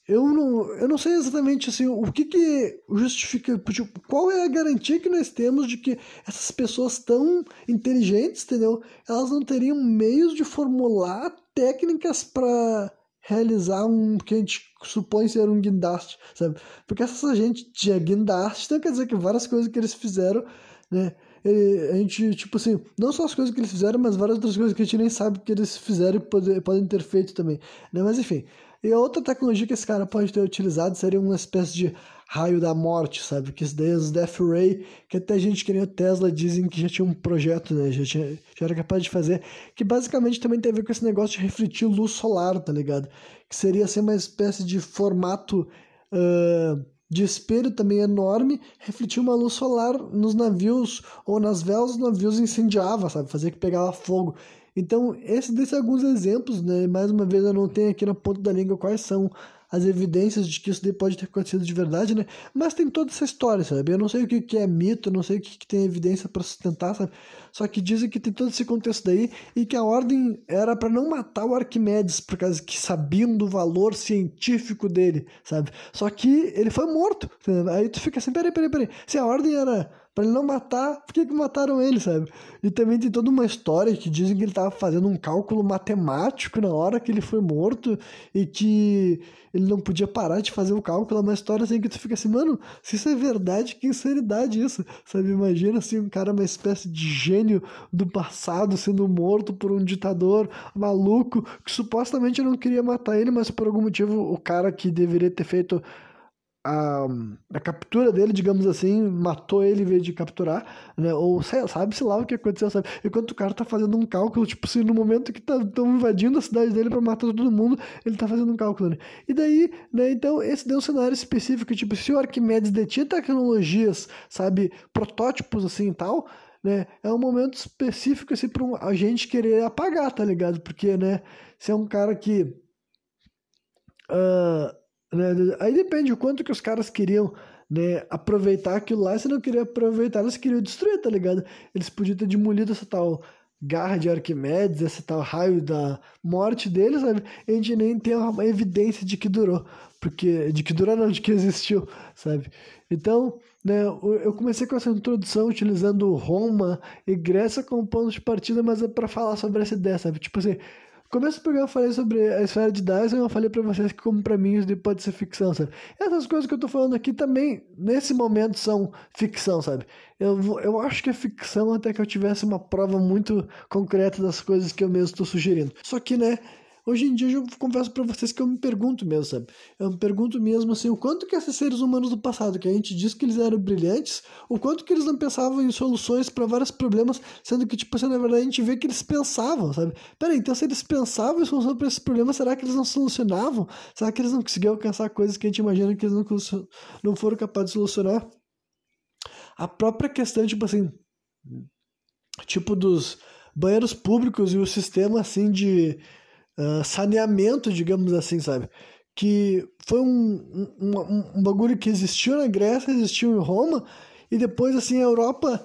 Speaker 1: eu, não, eu não sei exatamente assim, o que que justifica, tipo, qual é a garantia que nós temos de que essas pessoas tão inteligentes, entendeu? Elas não teriam meios de formular técnicas para realizar um que a gente supõe ser um guindaste, sabe? Porque essa gente tinha guindaste, então quer dizer que várias coisas que eles fizeram, né? a gente, tipo assim, não só as coisas que eles fizeram, mas várias outras coisas que a gente nem sabe que eles fizeram e pode, podem ter feito também, né? Mas enfim, e outra tecnologia que esse cara pode ter utilizado seria uma espécie de raio da morte, sabe? Que isso daí é os Death Ray, que até gente que nem o Tesla dizem que já tinha um projeto, né? Já, tinha, já era capaz de fazer, que basicamente também tem a ver com esse negócio de refletir luz solar, tá ligado? Que seria assim uma espécie de formato uh, de espelho também enorme, refletir uma luz solar nos navios ou nas velas dos navios incendiava, sabe? Fazia que pegava fogo. Então, esses desses alguns exemplos, né? Mais uma vez, eu não tenho aqui na ponta da língua quais são as evidências de que isso pode ter acontecido de verdade, né? Mas tem toda essa história, sabe? Eu não sei o que, que é mito, não sei o que, que tem evidência para sustentar, sabe? Só que dizem que tem todo esse contexto daí e que a ordem era para não matar o Arquimedes, por causa que sabiam do valor científico dele, sabe? Só que ele foi morto. Sabe? Aí tu fica assim, peraí, peraí, peraí. Se a ordem era para ele não matar, por que, que mataram ele, sabe? E também tem toda uma história que dizem que ele estava fazendo um cálculo matemático na hora que ele foi morto e que ele não podia parar de fazer o cálculo. É uma história assim que tu fica assim, mano, se isso é verdade, que sinceridade isso, sabe? Imagina assim, um cara, uma espécie de gênio do passado sendo morto por um ditador maluco que supostamente não queria matar ele, mas por algum motivo o cara que deveria ter feito a, a captura dele, digamos assim, matou ele em vez de capturar, né? Ou sabe-se lá o que aconteceu, sabe? Enquanto o cara tá fazendo um cálculo, tipo, se no momento que estão tá, invadindo a cidade dele para matar todo mundo, ele tá fazendo um cálculo, né? E daí, né, então, esse deu um cenário específico, tipo, se o Arquimedes detinha tecnologias, sabe, protótipos assim e tal, né? É um momento específico assim para um, a gente querer apagar, tá ligado? Porque, né, se é um cara que uh, né? Aí depende o quanto que os caras queriam né, aproveitar aquilo lá. Se não queria aproveitar, eles queriam destruir, tá ligado? Eles podiam ter demolido essa tal garra de Arquimedes, esse tal raio da morte deles, sabe? A gente nem tem uma evidência de que durou. Porque, de que durou não, de que existiu, sabe? Então, né, eu comecei com essa introdução utilizando Roma e Grécia como ponto de partida, mas é para falar sobre essa ideia, sabe? Tipo assim, começo do programa eu falei sobre a esfera de Dyson, eu falei para vocês que como para mim isso pode ser ficção, sabe? Essas coisas que eu tô falando aqui também, nesse momento, são ficção, sabe? Eu, eu acho que é ficção até que eu tivesse uma prova muito concreta das coisas que eu mesmo estou sugerindo. Só que, né, Hoje em dia eu confesso para vocês que eu me pergunto mesmo, sabe? Eu me pergunto mesmo assim, o quanto que esses seres humanos do passado, que a gente diz que eles eram brilhantes, o quanto que eles não pensavam em soluções para vários problemas, sendo que, tipo assim, na verdade a gente vê que eles pensavam, sabe? Peraí, então se eles pensavam em solução para esses problemas, será que eles não solucionavam? Será que eles não conseguiam alcançar coisas que a gente imagina que eles não, não foram capazes de solucionar? A própria questão, tipo assim, tipo dos banheiros públicos e o sistema, assim, de ah, saneamento, digamos assim, sabe? Que foi um, um, um bagulho que existiu na Grécia, existiu em Roma, e depois, assim, a Europa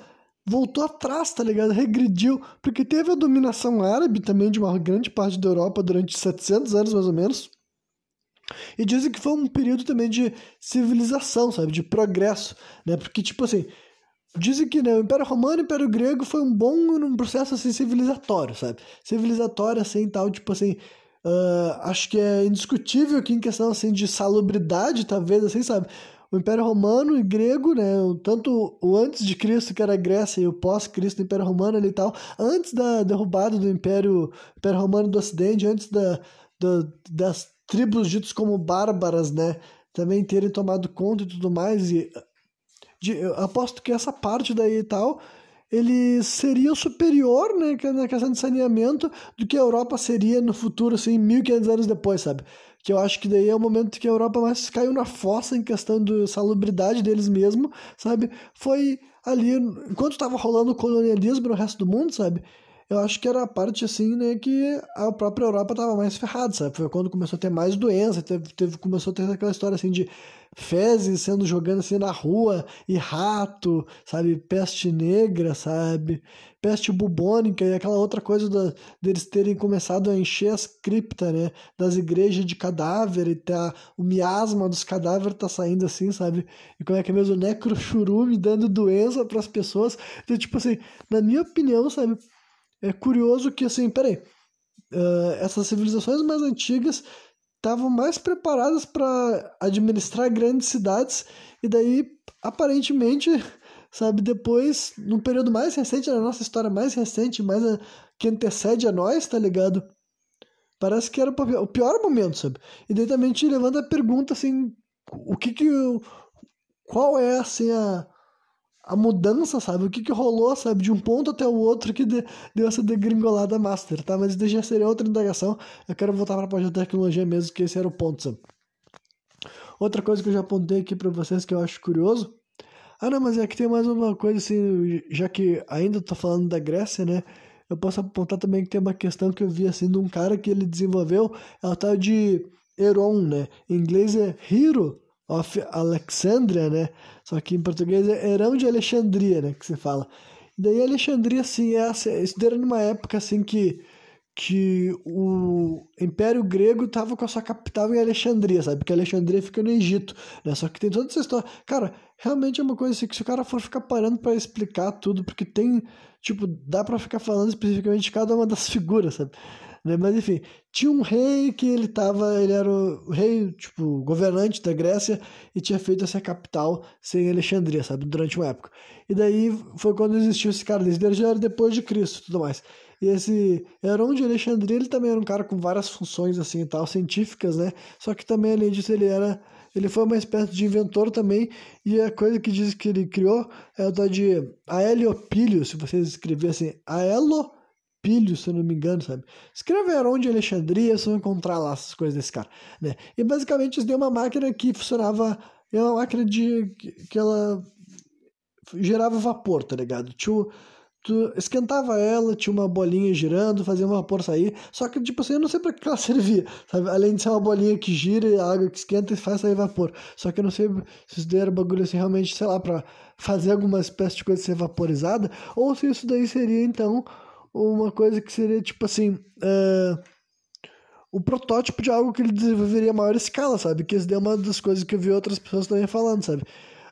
Speaker 1: voltou atrás, tá ligado? Regrediu, porque teve a dominação árabe também de uma grande parte da Europa durante 700 anos, mais ou menos. E dizem que foi um período também de civilização, sabe? De progresso, né? Porque, tipo assim, Dizem que né, o Império Romano e o Império Grego foi um bom um processo assim, civilizatório, sabe? Civilizatório, assim, tal, tipo assim. Uh, acho que é indiscutível que em questão assim, de salubridade, talvez, assim, sabe? O Império Romano e Grego, né? Tanto o antes de Cristo, que era a Grécia, e o pós-Cristo, Império Romano ali e tal, antes da derrubada do Império, Império Romano do Ocidente, antes da, da, das tribos ditas como bárbaras, né? Também terem tomado conta e tudo mais, e de, aposto que essa parte daí e tal, ele seria superior, né, na questão de saneamento, do que a Europa seria no futuro, assim, 1500 anos depois, sabe? Que eu acho que daí é o momento que a Europa mais caiu na fossa em questão da salubridade deles mesmo, sabe? Foi ali, enquanto estava rolando o colonialismo no resto do mundo, sabe? Eu acho que era a parte, assim, né, que a própria Europa estava mais ferrada, sabe? Foi quando começou a ter mais doença, teve, teve, começou a ter aquela história, assim, de fezes sendo jogando assim na rua e rato, sabe? Peste negra, sabe? Peste bubônica e aquela outra coisa da, deles terem começado a encher as criptas, né? Das igrejas de cadáver e tá, o miasma dos cadáveres tá saindo assim, sabe? E como é que é mesmo? Necrochurume dando doença para as pessoas. Então, tipo assim, na minha opinião, sabe? É curioso que assim, peraí. Uh, essas civilizações mais antigas estavam mais preparadas para administrar grandes cidades e daí aparentemente sabe depois num período mais recente na nossa história mais recente mais a, que antecede a nós tá ligado? Parece que era o pior momento sabe? E daí também te levanta a pergunta assim o que que qual é assim a a mudança, sabe? O que que rolou, sabe? De um ponto até o outro que de, deu essa degringolada master, tá? Mas isso já seria outra indagação. Eu quero voltar para a parte da tecnologia mesmo, que esse era o ponto, sabe? Outra coisa que eu já apontei aqui para vocês que eu acho curioso. Ah, não, mas é que tem mais uma coisa assim, já que ainda tô falando da Grécia, né? Eu posso apontar também que tem uma questão que eu vi assim de um cara que ele desenvolveu, é o tal de Heron, né? Em inglês é Hero of Alexandria, né? Só que em português é Herão de Alexandria, né? Que se fala. E daí Alexandria, assim, é, isso era numa época, assim, que, que o Império Grego estava com a sua capital em Alexandria, sabe? Porque Alexandria fica no Egito, né? Só que tem toda essa história. Cara, realmente é uma coisa assim que se o cara for ficar parando para explicar tudo, porque tem, tipo, dá para ficar falando especificamente de cada uma das figuras, sabe? Né? Mas enfim, tinha um rei que ele tava, ele era o rei, tipo, governante da Grécia e tinha feito essa capital sem Alexandria, sabe, durante uma época. E daí foi quando existiu esse cara, esse já era depois de Cristo tudo mais. E esse Heron de Alexandria, ele também era um cara com várias funções assim e tal, científicas, né? Só que também além disso ele era ele foi uma espécie de inventor também, e a coisa que diz que ele criou é o tal de Aeliopílio, se vocês escrevessem Aelo Se eu não me engano, sabe? Escreve Heron de Alexandria, você vai encontrar lá essas coisas desse cara, né? E basicamente isso deu uma máquina que funcionava, é uma máquina de que ela gerava vapor, tá ligado? Tinha, tu esquentava ela, tinha uma bolinha girando, fazia um vapor sair, só que tipo assim, eu não sei para que ela servia, sabe? Além de ser uma bolinha que gira e a água que esquenta e faz sair vapor. Só que eu não sei se isso daí era bagulho assim realmente, sei lá, para fazer alguma espécie de coisa ser vaporizada, ou se isso daí seria então uma coisa que seria tipo assim. Uh, o protótipo de algo que ele desenvolveria a maior escala, sabe? Que isso é uma das coisas que eu vi outras pessoas também falando, sabe?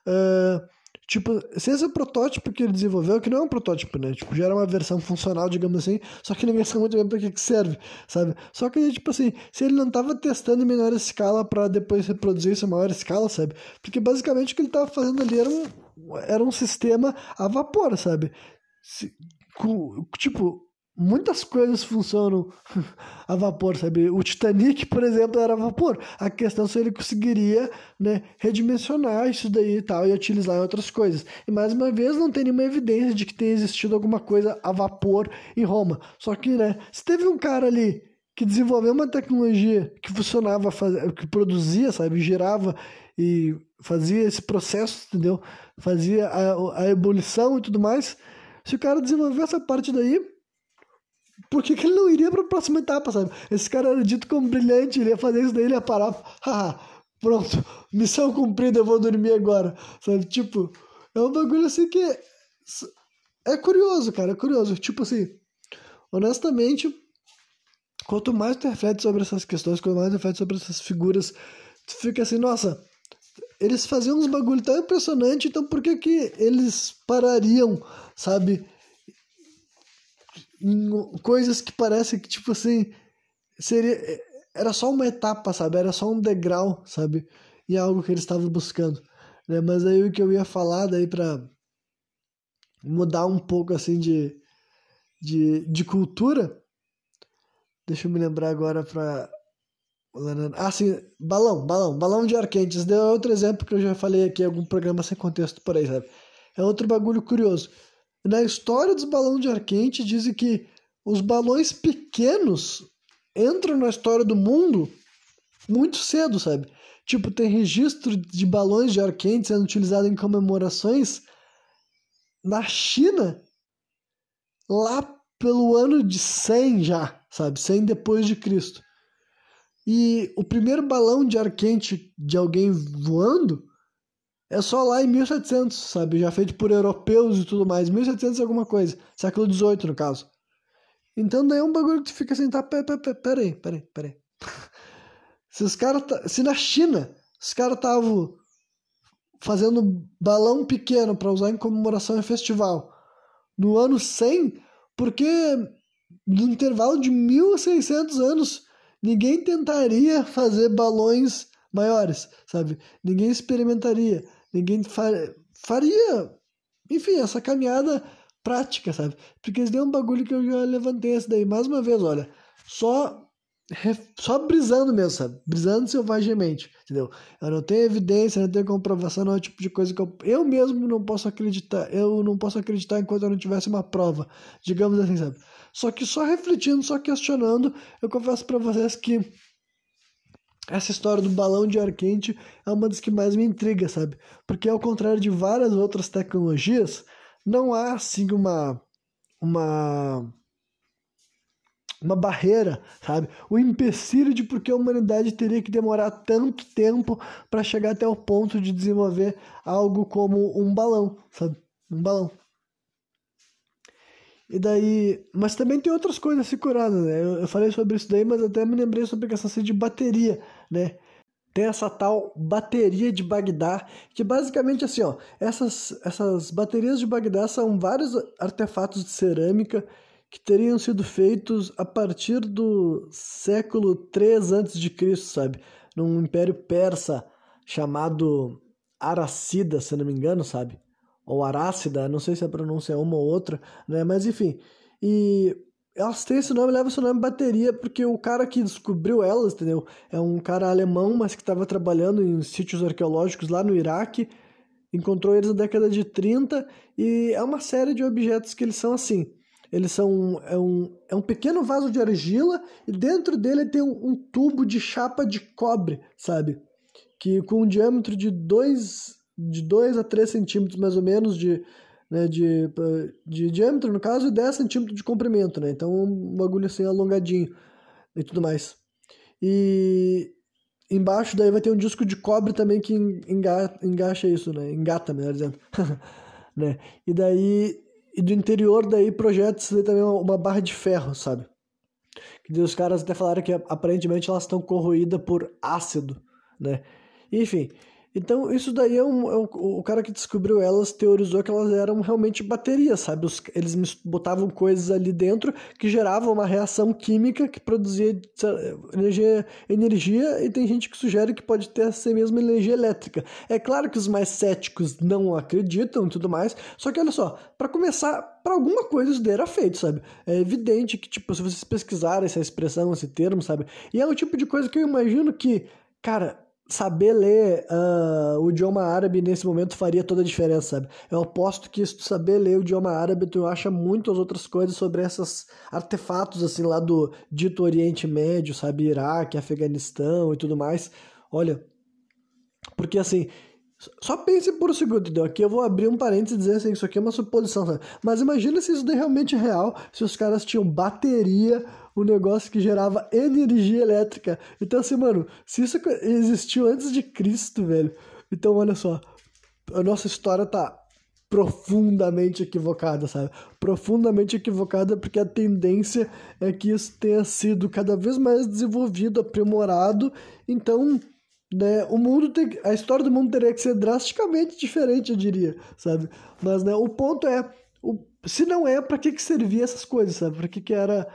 Speaker 1: Uh, tipo, se esse é o protótipo que ele desenvolveu, que não é um protótipo, né? Tipo, já era uma versão funcional, digamos assim, só que ninguém sabe muito bem pra que, que serve, sabe? Só que, tipo assim, se ele não tava testando em menor escala para depois reproduzir isso em maior escala, sabe? Porque basicamente o que ele tava fazendo ali era um, era um sistema a vapor, sabe? Se, tipo, muitas coisas funcionam a vapor, sabe? O Titanic, por exemplo, era a vapor. A questão é se ele conseguiria, né, redimensionar isso daí e tal e utilizar em outras coisas. E mais uma vez, não tem nenhuma evidência de que tenha existido alguma coisa a vapor em Roma. Só que, né, se teve um cara ali que desenvolveu uma tecnologia que funcionava, que produzia, sabe, gerava e fazia esse processo, entendeu? Fazia a, a ebulição e tudo mais se o cara desenvolveu essa parte daí, por que, que ele não iria para a próxima etapa, sabe? Esse cara era dito como brilhante, ele ia fazer isso daí, ele ia parar, haha, pronto, missão cumprida, eu vou dormir agora, sabe? Tipo, é um bagulho assim que é, curioso, cara, é curioso. Tipo assim, honestamente, quanto mais tu reflete sobre essas questões, quanto mais tu reflete sobre essas figuras, tu fica assim, nossa, eles faziam uns bagulho tão impressionante, então por que que eles parariam sabe? Em coisas que parecem que, tipo assim, seria. Era só uma etapa, sabe? Era só um degrau, sabe? E algo que eles estavam buscando. Né? Mas aí o que eu ia falar daí pra mudar um pouco assim de, de, de cultura. Deixa eu me lembrar agora pra. Ah, sim, balão, balão, balão de ar quente. Isso deu outro exemplo que eu já falei aqui em algum programa sem contexto por aí, sabe? É outro bagulho curioso. Na história dos balões de ar quente, dizem que os balões pequenos entram na história do mundo muito cedo, sabe? Tipo, tem registro de balões de ar quente sendo utilizados em comemorações na China lá pelo ano de 100 já, sabe? 100 depois de Cristo. E o primeiro balão de ar quente de alguém voando é só lá em 1700, sabe? Já feito por europeus e tudo mais. 1700 alguma coisa. Século XVIII, no caso. Então daí é um bagulho que tu fica assim, tá, peraí, peraí, peraí. se os caras, se na China, os caras estavam fazendo balão pequeno para usar em comemoração em festival no ano 100, porque no intervalo de 1600 anos ninguém tentaria fazer balões maiores, sabe? Ninguém experimentaria, ninguém faria, enfim, essa caminhada prática, sabe? Porque isso daí um bagulho que eu já levantei esse daí. Mais uma vez, olha, só só brisando mesmo, sabe? Brisando selvagemente, entendeu? Eu não tenho evidência, não tenho comprovação, não é o tipo de coisa que eu, eu mesmo não posso acreditar. Eu não posso acreditar enquanto eu não tivesse uma prova, digamos assim, sabe? Só que só refletindo, só questionando, eu confesso para vocês que essa história do balão de ar quente é uma das que mais me intriga, sabe? Porque ao contrário de várias outras tecnologias, não há assim uma uma uma barreira, sabe? O empecilho de porque a humanidade teria que demorar tanto tempo para chegar até o ponto de desenvolver algo como um balão, sabe? Um balão. E daí, mas também tem outras coisas se curando, né? Eu, falei sobre isso daí, mas até me lembrei sobre a questão de bateria, né? Tem essa tal bateria de Bagdá, que basicamente assim, ó, essas, essas baterias de Bagdá são vários artefatos de cerâmica que teriam sido feitos a partir do século 3 a.C., sabe? Num império persa chamado Aracida, se não me engano, sabe? Ou Arácida, não sei se a pronúncia é uma ou outra, né? Mas enfim. E elas têm esse nome, leva esse nome bateria, porque o cara que descobriu elas, entendeu? É um cara alemão, mas que estava trabalhando em sítios arqueológicos lá no Iraque. Encontrou eles na década de 30 e é uma série de objetos que eles são assim eles são é um, é um pequeno vaso de argila e dentro dele tem um, um tubo de chapa de cobre, sabe? Que com um diâmetro de 2 de dois a 3 centímetros mais ou menos de, né, de, de diâmetro, no caso, e 10 centímetros de comprimento, né? Então um bagulho assim alongadinho e tudo mais. E embaixo daí vai ter um disco de cobre também que enga, engacha isso, né? Engata, melhor dizendo. né? E daí e do interior daí projeta também uma, uma, barra de ferro, sabe? Que os caras até falaram que aparentemente elas estão corroídas por ácido, né? Enfim, então, isso daí é um, é um, O cara que descobriu elas teorizou que elas eram realmente baterias, sabe? Os, eles botavam coisas ali dentro que geravam uma reação química que produzia energia, energia, e tem gente que sugere que pode ter essa mesma energia elétrica. É claro que os mais céticos não acreditam e tudo mais, só que olha só, para começar, para alguma coisa isso daí era feito, sabe? É evidente que, tipo, se vocês pesquisarem essa expressão, esse termo, sabe? E é o tipo de coisa que eu imagino que, cara saber ler uh, o idioma árabe nesse momento faria toda a diferença, sabe? Eu aposto que se tu saber ler o idioma árabe, tu acha muitas outras coisas sobre esses artefatos, assim, lá do dito Oriente Médio, sabe? Iraque, Afeganistão e tudo mais. Olha, porque assim, só pense por um segundo? Aqui eu vou abrir um parênteses e dizer assim, isso aqui é uma suposição, sabe? Mas imagina se isso é realmente real, se os caras tinham bateria um negócio que gerava energia elétrica. Então, assim, mano, se isso existiu antes de Cristo, velho. Então, olha só, a nossa história tá profundamente equivocada, sabe? Profundamente equivocada porque a tendência é que isso tenha sido cada vez mais desenvolvido, aprimorado. Então, né, o mundo tem, a história do mundo teria que ser drasticamente diferente, eu diria, sabe? Mas, né, o ponto é, o, se não é, para que que servia essas coisas, sabe? Para que que era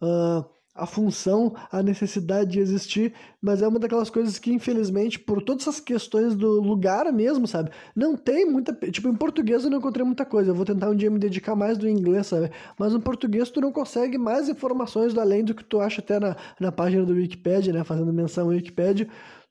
Speaker 1: uh, a função, a necessidade de existir, mas é uma daquelas coisas que, infelizmente, por todas essas questões do lugar mesmo, sabe? Não tem muita. Tipo, em português eu não encontrei muita coisa. Eu vou tentar um dia me dedicar mais do inglês, sabe? Mas no português tu não consegue mais informações além do que tu acha até na, na página do Wikipedia, né? Fazendo menção ao Wikipedia.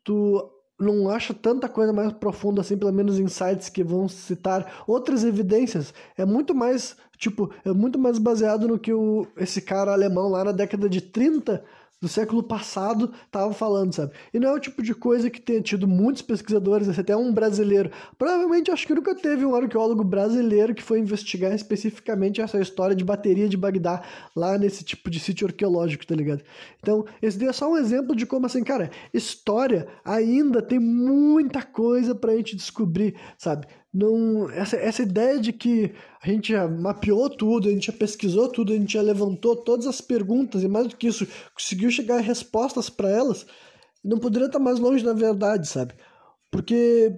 Speaker 1: Tu não acha tanta coisa mais profunda assim, pelo menos insights que vão citar outras evidências. É muito mais, tipo, é muito mais baseado no que o, esse cara alemão lá na década de 30 do século passado estava falando, sabe? E não é o tipo de coisa que tenha tido muitos pesquisadores, até um brasileiro. Provavelmente acho que nunca teve um arqueólogo brasileiro que foi investigar especificamente essa história de bateria de Bagdá lá nesse tipo de sítio arqueológico, tá ligado? Então, esse daí é só um exemplo de como assim, cara, história ainda tem muita coisa pra gente descobrir, sabe? Não essa, essa ideia de que a gente já mapeou tudo, a gente já pesquisou tudo, a gente já levantou todas as perguntas e mais do que isso, conseguiu chegar a respostas para elas, não poderia estar mais longe da verdade, sabe? Porque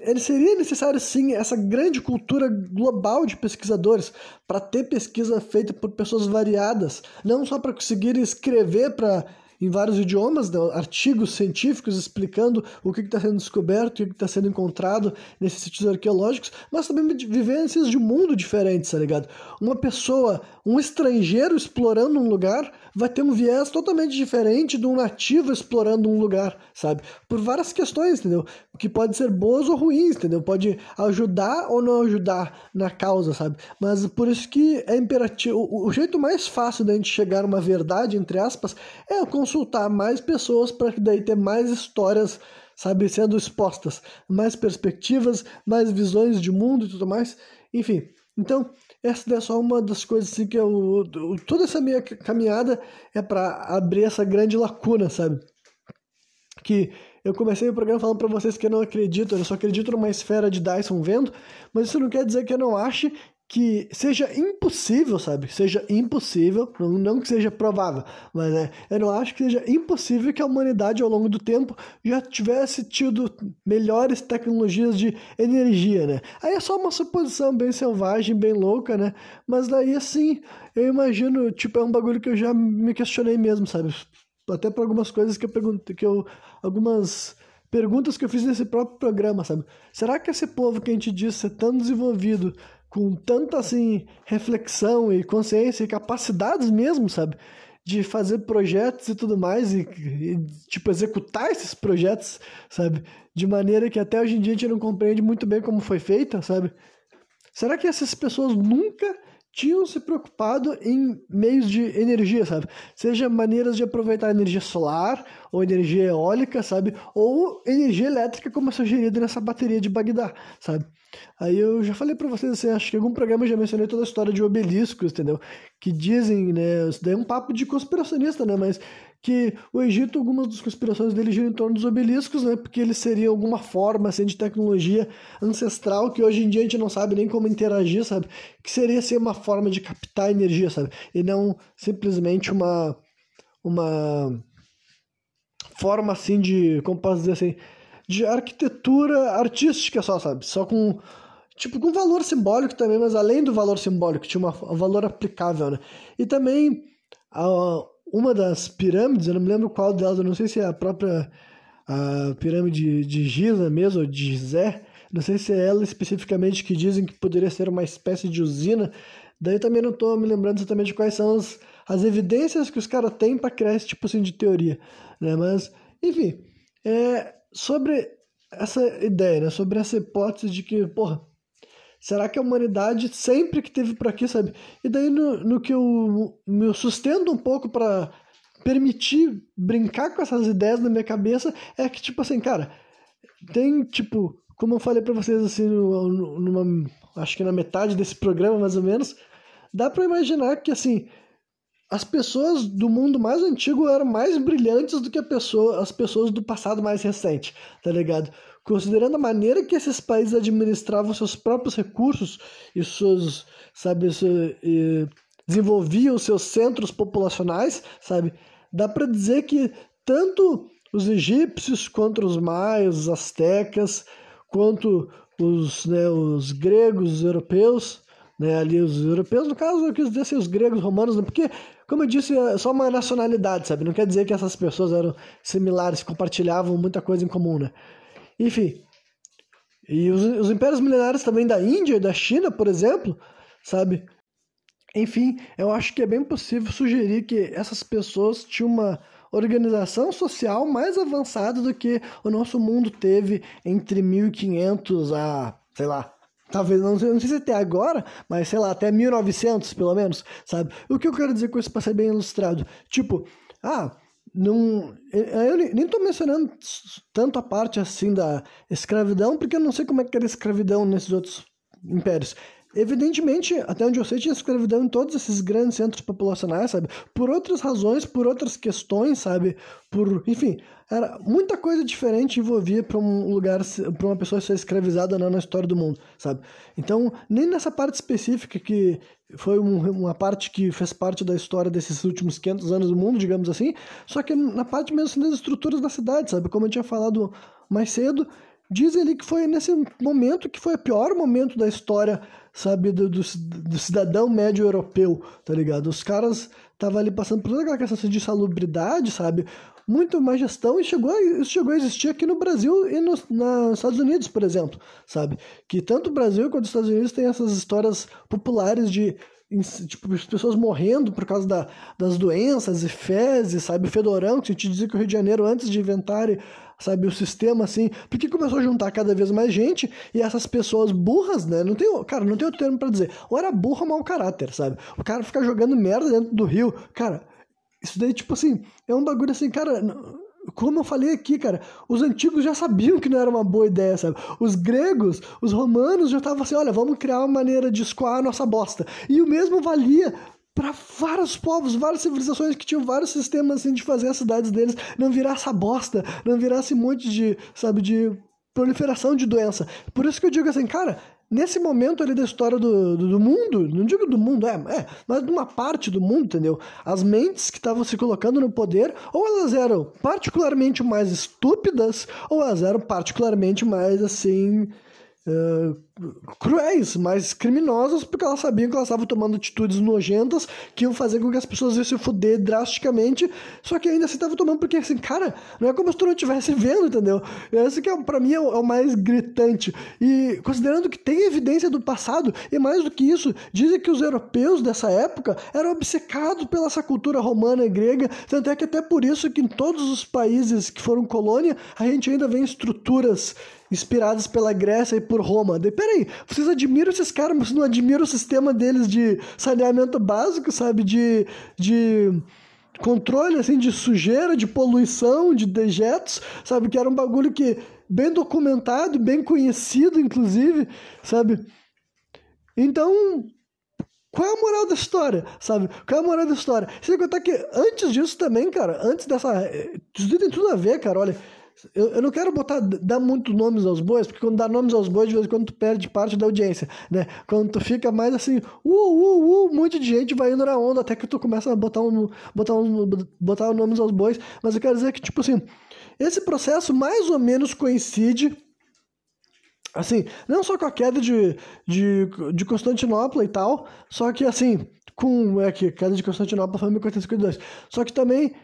Speaker 1: ele seria necessário sim essa grande cultura global de pesquisadores para ter pesquisa feita por pessoas variadas, não só para conseguir escrever para em vários idiomas, né, artigos científicos explicando o que está sendo descoberto, o que está sendo encontrado nesses sítios arqueológicos, mas também vivências de mundo diferentes, tá ligado? Uma pessoa, um estrangeiro explorando um lugar vai ter um viés totalmente diferente de um nativo explorando um lugar, sabe? Por várias questões, entendeu? Que pode ser boas ou ruins, entendeu? Pode ajudar ou não ajudar na causa, sabe? Mas por isso que é imperativo. O, o jeito mais fácil da gente chegar a uma verdade, entre aspas, é consultar mais pessoas para daí ter mais histórias, sabe, sendo expostas, mais perspectivas, mais visões de mundo e tudo mais. Enfim, então essa é só uma das coisas assim que eu. Toda essa minha caminhada é para abrir essa grande lacuna, sabe? Que eu comecei o programa falando para vocês que eu não acredito, eu só acredito numa esfera de Dyson vendo, mas isso não quer dizer que eu não ache que seja impossível, sabe? Seja impossível, não, não que seja provável, mas é, eu não acho que seja impossível que a humanidade ao longo do tempo já tivesse tido melhores tecnologias de energia, né? Aí é só uma suposição bem selvagem, bem louca, né? Mas daí assim, eu imagino, tipo, é um bagulho que eu já me questionei mesmo, sabe? Até por algumas coisas que eu perguntei, que eu algumas perguntas que eu fiz nesse próprio programa, sabe? Será que esse povo que a gente diz ser tão desenvolvido com tanta assim reflexão e consciência e capacidades mesmo, sabe? De fazer projetos e tudo mais e, e, tipo executar esses projetos, sabe? De maneira que até hoje em dia a gente não compreende muito bem como foi feita, sabe? Será que essas pessoas nunca tinham se preocupado em meios de energia, sabe? Seja maneiras de aproveitar energia solar ou energia eólica, sabe? Ou energia elétrica como é sugerido nessa bateria de Bagdá, sabe? Aí eu já falei para vocês, assim, acho que em algum programa eu já mencionei toda a história de obeliscos, entendeu? Que dizem, né, isso daí é um papo de conspiracionista, né, mas que o Egito, algumas das conspirações dele giram em torno dos obeliscos, né, porque eles seriam alguma forma, assim, de tecnologia ancestral que hoje em dia a gente não sabe nem como interagir, sabe? Que seria, assim, uma forma de captar energia, sabe? E não simplesmente uma... uma forma, assim, de... como posso dizer assim de arquitetura artística só, sabe? Só com tipo com valor simbólico também, mas além do valor simbólico, tinha uma, um valor aplicável, né? E também a, uma das pirâmides, eu não me lembro qual delas, eu não sei se é a própria a pirâmide de Giza mesmo, ou de Gizé, não sei se é ela especificamente que dizem que poderia ser uma espécie de usina, daí também não estou me lembrando exatamente quais são as, as evidências que os caras têm para criar esse tipo assim, de teoria, né? Mas, enfim, é, sobre essa ideia, né? Sobre essa hipótese de que, porra, será que a humanidade sempre que teve por aqui, sabe? E daí no, no que eu me sustento um pouco para permitir brincar com essas ideias na minha cabeça é que, tipo assim, cara, tem, tipo, como eu falei para vocês, assim, numa, acho que na metade desse programa, mais ou menos, dá para imaginar que, assim, as pessoas do mundo mais antigo eram mais brilhantes do que pessoa, as pessoas do passado mais recente, tá ligado? Considerando a maneira que esses países administravam seus próprios recursos e seus, sabe, e desenvolviam seus centros populacionais, sabe? Dá para dizer que tanto os egípcios quanto os maias, os astecas, quanto os, né, os gregos, os europeus, né, ali os europeus, no caso eu quis dizer assim, os gregos, romanos, né, porque como eu disse, é só uma nacionalidade, sabe? Não quer dizer que essas pessoas eram similares, compartilhavam muita coisa em comum, né? Enfim. E os, os impérios milenares também da Índia e da China, por exemplo, sabe? Enfim, eu acho que é bem possível sugerir que essas pessoas tinham uma organização social mais avançada do que o nosso mundo teve entre 1500 a, sei lá, Talvez, não sei, não sei se até agora, mas sei lá, até 1900 pelo menos, sabe? O que eu quero dizer com isso para ser bem ilustrado? Tipo, ah, não, eu nem estou mencionando tanto a parte assim da escravidão, porque eu não sei como é que era a escravidão nesses outros impérios. Evidentemente, até onde eu sei, tinha escravidão em todos esses grandes centros populacionais, sabe? Por outras razões, por outras questões, sabe? Por, enfim, era muita coisa diferente envolvia para um lugar, para uma pessoa ser escravizada na história do mundo, sabe? Então, nem nessa parte específica que foi um, uma parte que fez parte da história desses últimos 500 anos do mundo, digamos assim, só que na parte mesmo assim, das estruturas da cidade, sabe? Como eu tinha falado mais cedo, dizem ali que foi nesse momento que foi o pior momento da história, sabe, do, do, do cidadão médio europeu, tá ligado? Os caras estavam ali passando por toda aquela questão de salubridade, sabe? Muito má gestão e chegou a, isso chegou a existir aqui no Brasil e nos, Estados Unidos, por exemplo, sabe? Que tanto o Brasil quanto os Estados Unidos têm essas histórias populares de tipo, as pessoas morrendo por causa da, das doenças e fezes, sabe? Fedorão, que gente dizia que o Rio de Janeiro, antes de inventarem, sabe, o sistema, assim, porque começou a juntar cada vez mais gente e essas pessoas burras, né? Não tem, cara, não tem outro termo para dizer. Ou era burro ou mau caráter, sabe? O cara fica jogando merda dentro do rio. Cara, isso daí, tipo assim, é um bagulho assim, cara como eu falei aqui, cara, os antigos já sabiam que não era uma boa ideia, sabe? Os gregos, os romanos já estavam assim, olha, vamos criar uma maneira de escoar a nossa bosta. E o mesmo valia para vários povos, várias civilizações que tinham vários sistemas assim, de fazer as cidades deles não virar essa bosta, não virar esse monte de, sabe, de proliferação de doença. Por isso que eu digo assim, cara, nesse momento ali da história do, do, do, mundo, não digo do mundo, é, é, mas de uma parte do mundo, entendeu? As mentes que estavam se colocando no poder, ou elas eram particularmente mais estúpidas, ou elas eram particularmente mais assim uh, cruéis, mais criminosas, porque elas sabiam que elas estavam tomando atitudes nojentas que iam fazer com que as pessoas iam se fuder drasticamente, só que ainda assim estavam tomando porque, assim, cara, não é como se tu não estivesse vendo, entendeu? Esse que é, pra mim é o, é o, mais gritante. E considerando que tem evidência do passado, e mais do que isso, dizem que os europeus dessa época eram obcecados pela essa cultura romana e grega, tanto é que até por isso que em todos os países que foram colônia, a gente ainda vê estruturas inspiradas pela Grécia e por Roma. De, peraí, vocês admiram esses caras, mas não admiram o sistema deles de saneamento básico, sabe? De, de controle, assim, de sujeira, de poluição, de dejetos, sabe? Que era um bagulho que bem documentado, bem conhecido, inclusive, sabe? Então, qual é a moral da história, sabe? Qual é a moral da história? Você contar que antes disso também, cara, antes dessa... Eh, isso tem tudo a ver, cara, olha... Eu, eu não quero botar, dar muito nomes aos bois, porque quando dá nomes aos bois, de vez em quando tu perde parte da audiência, né? Quando tu fica mais assim, uh, uh, uh, um monte de gente vai indo na onda até que tu começa a botar, um, botar, um, botar nomes aos bois. Mas eu quero dizer que, tipo assim, esse processo mais ou menos coincide assim, não só com a queda de, de, de Constantinopla e tal, só que assim, com é que a queda de Constantinopla foi em 1452, só que também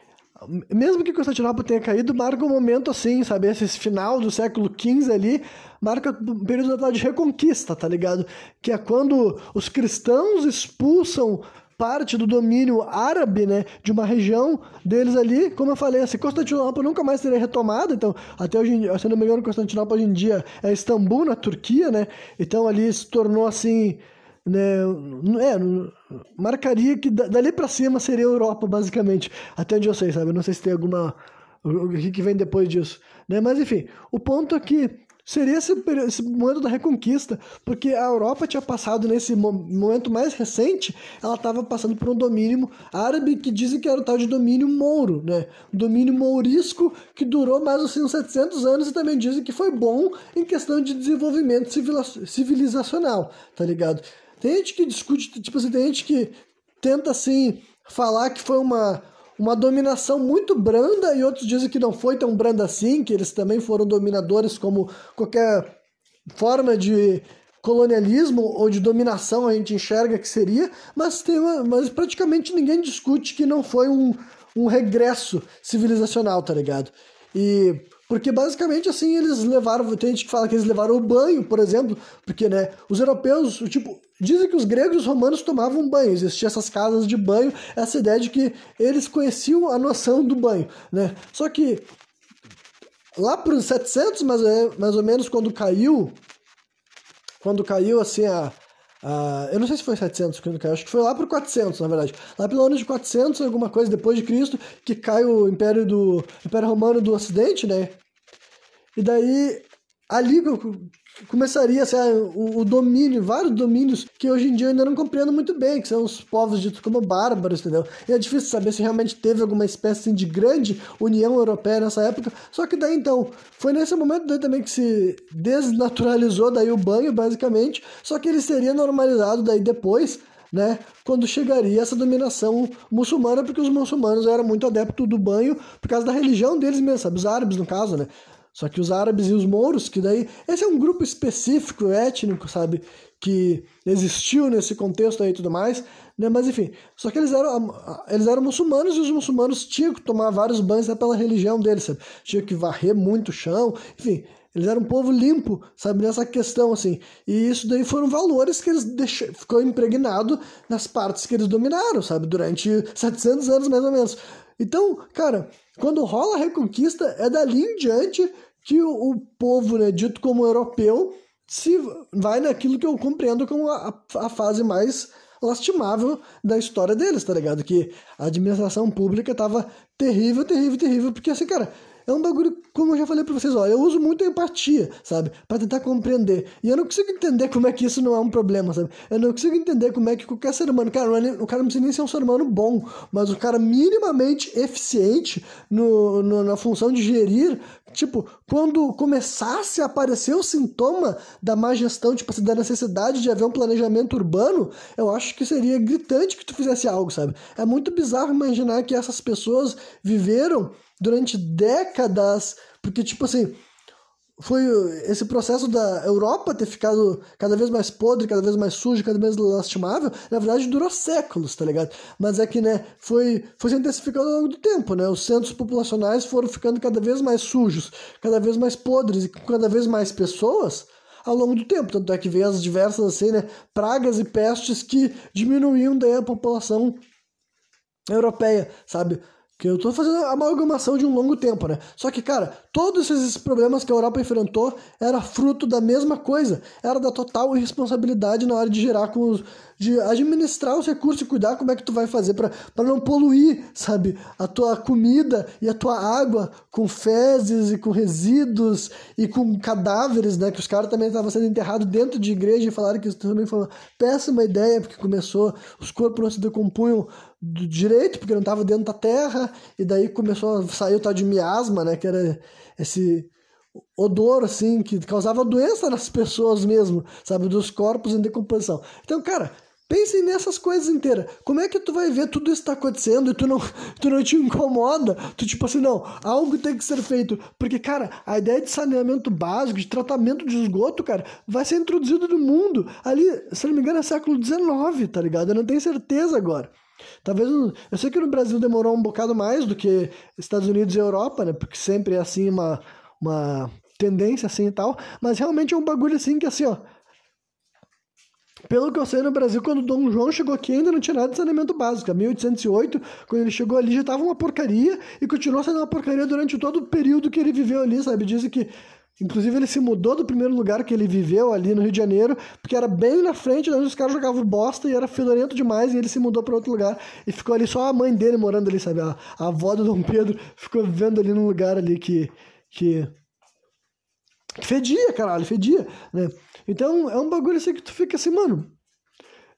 Speaker 1: mesmo que Constantinopla tenha caído, marca um momento assim, sabe? Esse final do século XV ali, marca um período de reconquista, tá ligado? Que é quando os cristãos expulsam parte do domínio árabe, né, de uma região deles ali, como eu falei, assim, Constantinopla nunca mais seria retomada, então, até hoje, se não me engano, Constantinopla hoje em dia é Istambul, na Turquia, né, então ali se tornou, assim, né, é, marcaria que dali para cima seria a Europa, basicamente. Até onde eu sei, sabe? Não sei se tem alguma. O que vem depois disso. Né? Mas enfim, o ponto é seria esse, esse, momento da reconquista, porque a Europa tinha passado nesse momento mais recente, ela estava passando por um domínio árabe que dizem que era o tal de domínio mouro, né? domínio mourisco que durou mais assim, uns 700 anos e também dizem que foi bom em questão de desenvolvimento civilizacional, tá ligado? Tem gente que discute, tipo assim, tem gente que tenta assim falar que foi uma, uma dominação muito branda e outros dizem que não foi tão branda assim, que eles também foram dominadores como qualquer forma de colonialismo ou de dominação a gente enxerga que seria, mas, tem uma, mas praticamente ninguém discute que não foi um, um regresso civilizacional, tá ligado? E porque basicamente assim eles levaram, tem gente que fala que eles levaram o banho, por exemplo, porque né, os europeus, tipo, dizem que os gregos e os romanos tomavam banho, existiam essas casas de banho, essa ideia de que eles conheciam a noção do banho, né? Só que lá para os 700, mais, mais ou menos, quando caiu, quando caiu assim a, Uh, eu não sei se foi 700 que caiu, acho que foi lá para 400, na verdade. Lá pelo ano de 400, alguma coisa depois de Cristo, que cai o Império do Império Romano do Ocidente, né? E daí ali começaria a ser o, o, domínio, vários domínios que hoje em dia eu ainda não compreendo muito bem, que são os povos ditos como bárbaros, entendeu? E é difícil saber se realmente teve alguma espécie assim, de grande União Europeia nessa época. Só que daí então, foi nesse momento daí também que se desnaturalizou daí o banho, basicamente, só que ele seria normalizado daí depois, né, quando chegaria essa dominação muçulmana, porque os muçulmanos eram muito adeptos do banho por causa da religião deles mesmo, sabe? Os árabes, no caso, né? Só que os árabes e os mouros, que daí. Esse é um grupo específico, étnico, sabe? Que existiu nesse contexto aí e tudo mais. Né? Mas enfim. Só que eles eram, eles eram muçulmanos e os muçulmanos tinham que tomar vários banhos pela religião deles, sabe? Tinha que varrer muito o chão. Enfim. Eles eram um povo limpo, sabe, nessa questão, assim. E isso daí foram valores que eles deixaram, ficou impregnado nas partes que eles dominaram, sabe, durante 700 anos mais ou menos. Então, cara, quando rola a reconquista, é dali em diante que o, o povo, né, dito como europeu, se vai naquilo que eu compreendo como a, a fase mais lastimável da história deles, tá ligado? Que a administração pública tava terrível, terrível, terrível, porque assim, cara, é um bagulho, como eu já falei pra vocês, ó, eu uso muito a empatia, sabe? para tentar compreender. E eu não consigo entender como é que isso não é um problema, sabe? Eu não consigo entender como é que qualquer ser humano, cara, é o cara não precisa nem ser um ser humano bom, mas o cara minimamente eficiente no, no na função de gerir Tipo, quando começasse a aparecer o sintoma da má gestão, tipo assim, da necessidade de haver um planejamento urbano, eu acho que seria gritante que tu fizesse algo, sabe? É muito bizarro imaginar que essas pessoas viveram durante décadas, porque, tipo assim, foi esse processo da Europa ter ficado cada vez mais podre, cada vez mais sujo, cada vez lastimável, na verdade durou séculos, tá ligado? Mas é que, né, foi, foi se intensificando ao longo do tempo, né? Os centros populacionais foram ficando cada vez mais sujos, cada vez mais podres e com cada vez mais pessoas ao longo do tempo. Tanto é que veio as diversas, assim, né, pragas e pestes que diminuíam daí a população europeia, sabe? Que eu tô fazendo a amalgamação de um longo tempo, né? Só que, cara, todos esses problemas que a Europa enfrentou era fruto da mesma coisa. Era da total irresponsabilidade na hora de gerar com os, de administrar os recursos e cuidar como é que tu vai fazer para não poluir, sabe, a tua comida e a tua água com fezes e com resíduos e com cadáveres, né? Que os caras também estavam sendo enterrados dentro de igreja e falaram que isso também foi uma péssima ideia, porque começou, os corpos não se decompunham do direito, porque não estava dentro da terra, e daí começou a sair o tal de miasma, né, que era esse odor, assim, que causava doença nas pessoas mesmo, sabe, dos corpos em decomposição. Então, cara, Pense nessas coisas inteiras. Como é que tu vai ver tudo isso tá acontecendo e tu não, tu não te incomoda? Tu tipo assim, não, algo tem que ser feito. Porque, cara, a ideia de saneamento básico, de tratamento de esgoto, cara, vai ser introduzido no mundo. Ali, se não me engano, é século XIX, tá ligado? Eu não tenho certeza agora. Talvez. Eu sei que no Brasil demorou um bocado mais do que Estados Unidos e Europa, né? Porque sempre é assim uma, uma tendência assim e tal. Mas realmente é um bagulho assim que assim, ó. Pelo que eu sei, no Brasil, quando Dom João chegou aqui, ainda não tinha nada de saneamento básico. Em 1808, quando ele chegou ali, já estava uma porcaria e continuou sendo uma porcaria durante todo o período que ele viveu ali, sabe? Dizem que Inclusive, ele se mudou do primeiro lugar que ele viveu ali no Rio de Janeiro, porque era bem na frente onde os caras jogavam bosta e era fedorento demais, e ele se mudou para outro lugar e ficou ali só a mãe dele morando ali, sabe? A, a avó do Dom Pedro ficou vivendo ali num lugar ali que. que, que fedia, caralho, fedia, né? Então é um bagulho assim que tu fica assim, mano.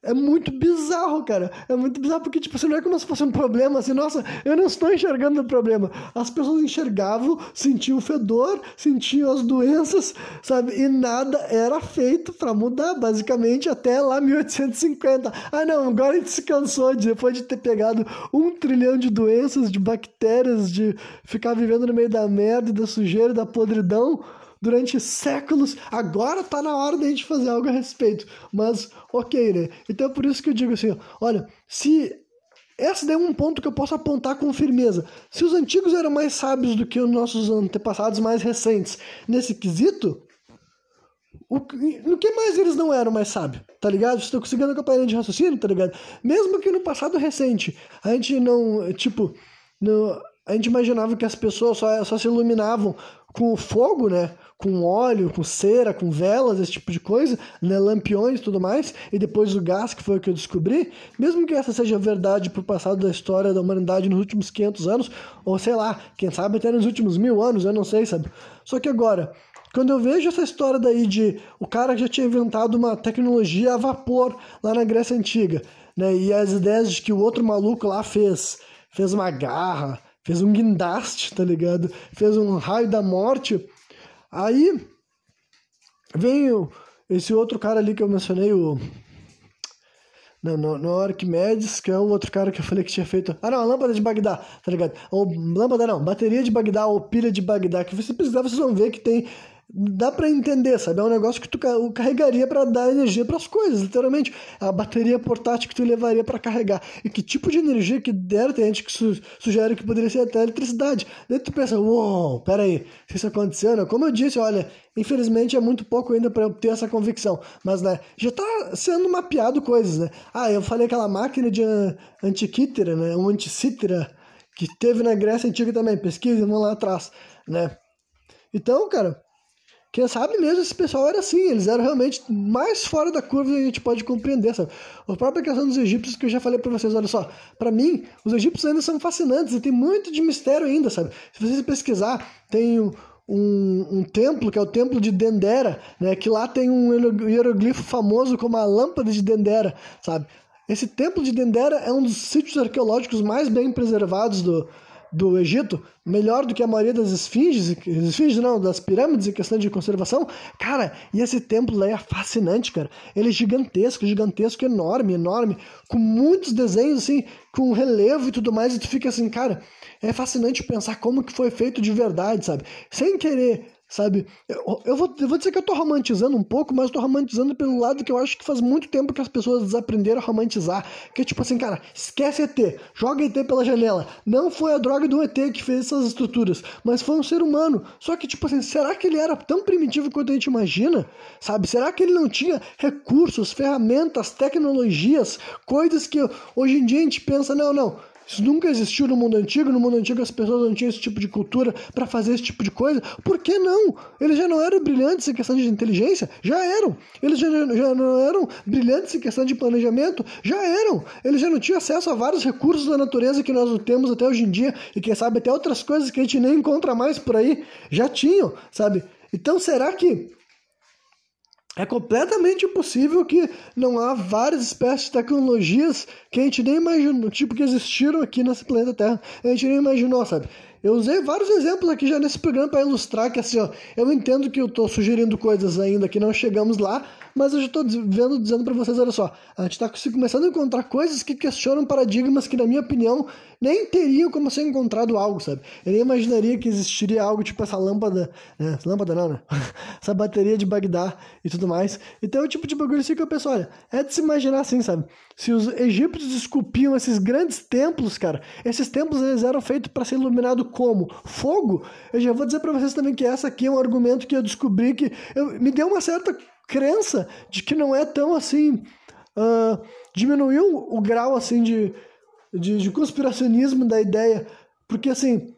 Speaker 1: É muito bizarro, cara. É muito bizarro porque, tipo, assim, não é como se fosse um problema, assim, nossa, eu não estou enxergando o problema. As pessoas enxergavam, sentiam o fedor, sentiam as doenças, sabe? E nada era feito para mudar, basicamente, até lá 1850. Ah, não, agora a gente se cansou de, depois de ter pegado um trilhão de doenças, de bactérias, de ficar vivendo no meio da merda, da sujeira, da podridão durante séculos. Agora tá na hora da gente fazer algo a respeito. Mas, ok, né? Então é por isso que eu digo assim: olha, se. Esse é um ponto que eu posso apontar com firmeza. Se os antigos eram mais sábios do que os nossos antepassados mais recentes nesse quesito, o, no que mais eles não eram mais sábios, tá ligado? Estou conseguindo acompanhar de raciocínio, tá ligado? Mesmo que no passado recente a gente não, tipo, a gente imaginava que as pessoas só, só se iluminavam com o fogo, né? Com óleo, com cera, com velas, esse tipo de coisa, né, lampiões e tudo mais, e depois o gás, que foi o que eu descobri, mesmo que essa seja verdade pro passado da história da humanidade nos últimos 500 anos, ou sei lá, quem sabe até nos últimos mil anos, eu não sei, sabe? Só que agora, quando eu vejo essa história daí de o cara já tinha inventado uma tecnologia a vapor lá na Grécia Antiga, né, e as ideias de que o outro maluco lá fez, fez uma garra, fez um guindaste, tá ligado? Fez um raio da morte Aí vem esse outro cara ali que eu mencionei, o. Não, não, não Arquimedes, que é o outro cara que eu falei que tinha feito. Ah, não, a lâmpada de Bagdá, tá ligado? Ou lâmpada não, bateria de Bagdá ou pilha de Bagdá, que você precisar, vocês vão ver que tem dá para entender, sabe? É um negócio que tu carregaria para dar energia para as coisas, literalmente. A bateria portátil que tu levaria para carregar. E que tipo de energia que der, tem gente que su sugere que poderia ser até eletricidade. Daí tu pensa, uou, wow, peraí, se isso acontecendo, como eu disse, olha, infelizmente é muito pouco ainda para eu ter essa convicção, mas né, já tá sendo mapeado coisas, né? Ah, eu falei aquela máquina de antiquítera, né? Um anticítera que teve na Grécia Antiga também, pesquisa, vamos lá atrás, né? Então, cara, quem sabe mesmo esse pessoal era assim, eles eram realmente mais fora da curva e a gente pode compreender, sabe? A própria questão dos egípcios que eu já falei para vocês, olha só, para mim, os egípcios ainda são fascinantes e tem muito de mistério ainda, sabe? Se vocês pesquisar, tem um, um, templo, que é o templo de Dendera, né? Que lá tem um hieroglifo famoso como a lâmpada de Dendera, sabe? Esse templo de Dendera é um dos sítios arqueológicos mais bem preservados do, do Egito, melhor do que a maioria das esfinges, esfinges não, das pirâmides em questão de conservação, cara, e esse templo lá é fascinante, cara. Ele é gigantesco, gigantesco, enorme, enorme, com muitos desenhos, assim, com relevo e tudo mais, e tu fica assim, cara, é fascinante pensar como que foi feito de verdade, sabe? Sem querer sabe? Eu, eu, vou, eu vou dizer que eu tô romantizando um pouco, mas tô romantizando pelo lado que eu acho que faz muito tempo que as pessoas desaprenderam a romantizar. Que é tipo assim, cara, esquece ET, joga ET pela janela. Não foi a droga do ET que fez essas estruturas, mas foi um ser humano. Só que, tipo assim, será que ele era tão primitivo quanto a gente imagina? Sabe? Será que ele não tinha recursos, ferramentas, tecnologias, coisas que hoje em dia a gente pensa, não, não isso nunca existiu no mundo antigo. No mundo antigo as pessoas não tinham esse tipo de cultura para fazer esse tipo de coisa. Por que não? Eles já não eram brilhantes em questão de inteligência? Já eram. Eles já, já não eram brilhantes em questão de planejamento? Já eram. Eles já não tinham acesso a vários recursos da natureza que nós temos até hoje em dia e quem sabe até outras coisas que a gente nem encontra mais por aí. Já tinham, sabe? Então será que é completamente impossível que não há várias espécies de tecnologias que a gente nem imaginou, tipo, que existiram aqui nesse planeta Terra. A gente nem imaginou, sabe? Eu usei vários exemplos aqui já nesse programa para ilustrar que, assim, ó, eu entendo que eu estou sugerindo coisas ainda que não chegamos lá, mas eu já estou vendo, dizendo para vocês, olha só, a gente está começando a encontrar coisas que questionam paradigmas que, na minha opinião, nem teriam como ser encontrado algo, sabe? Eu nem imaginaria que existiria algo tipo essa lâmpada, né? Lâmpada não, né? essa bateria de Bagdá e tudo mais. Então é o tipo de bagulho assim que eu penso, olha, é de se imaginar assim, sabe? Se os egípcios esculpiam esses grandes templos, cara, esses templos eles eram feitos para ser iluminado como? Fogo? Eu já vou dizer para vocês também que essa aqui é um argumento que eu descobri que eu, me deu uma certa crença de que não é tão assim. Uh, diminuiu o grau assim de, de, de conspiracionismo da ideia, porque assim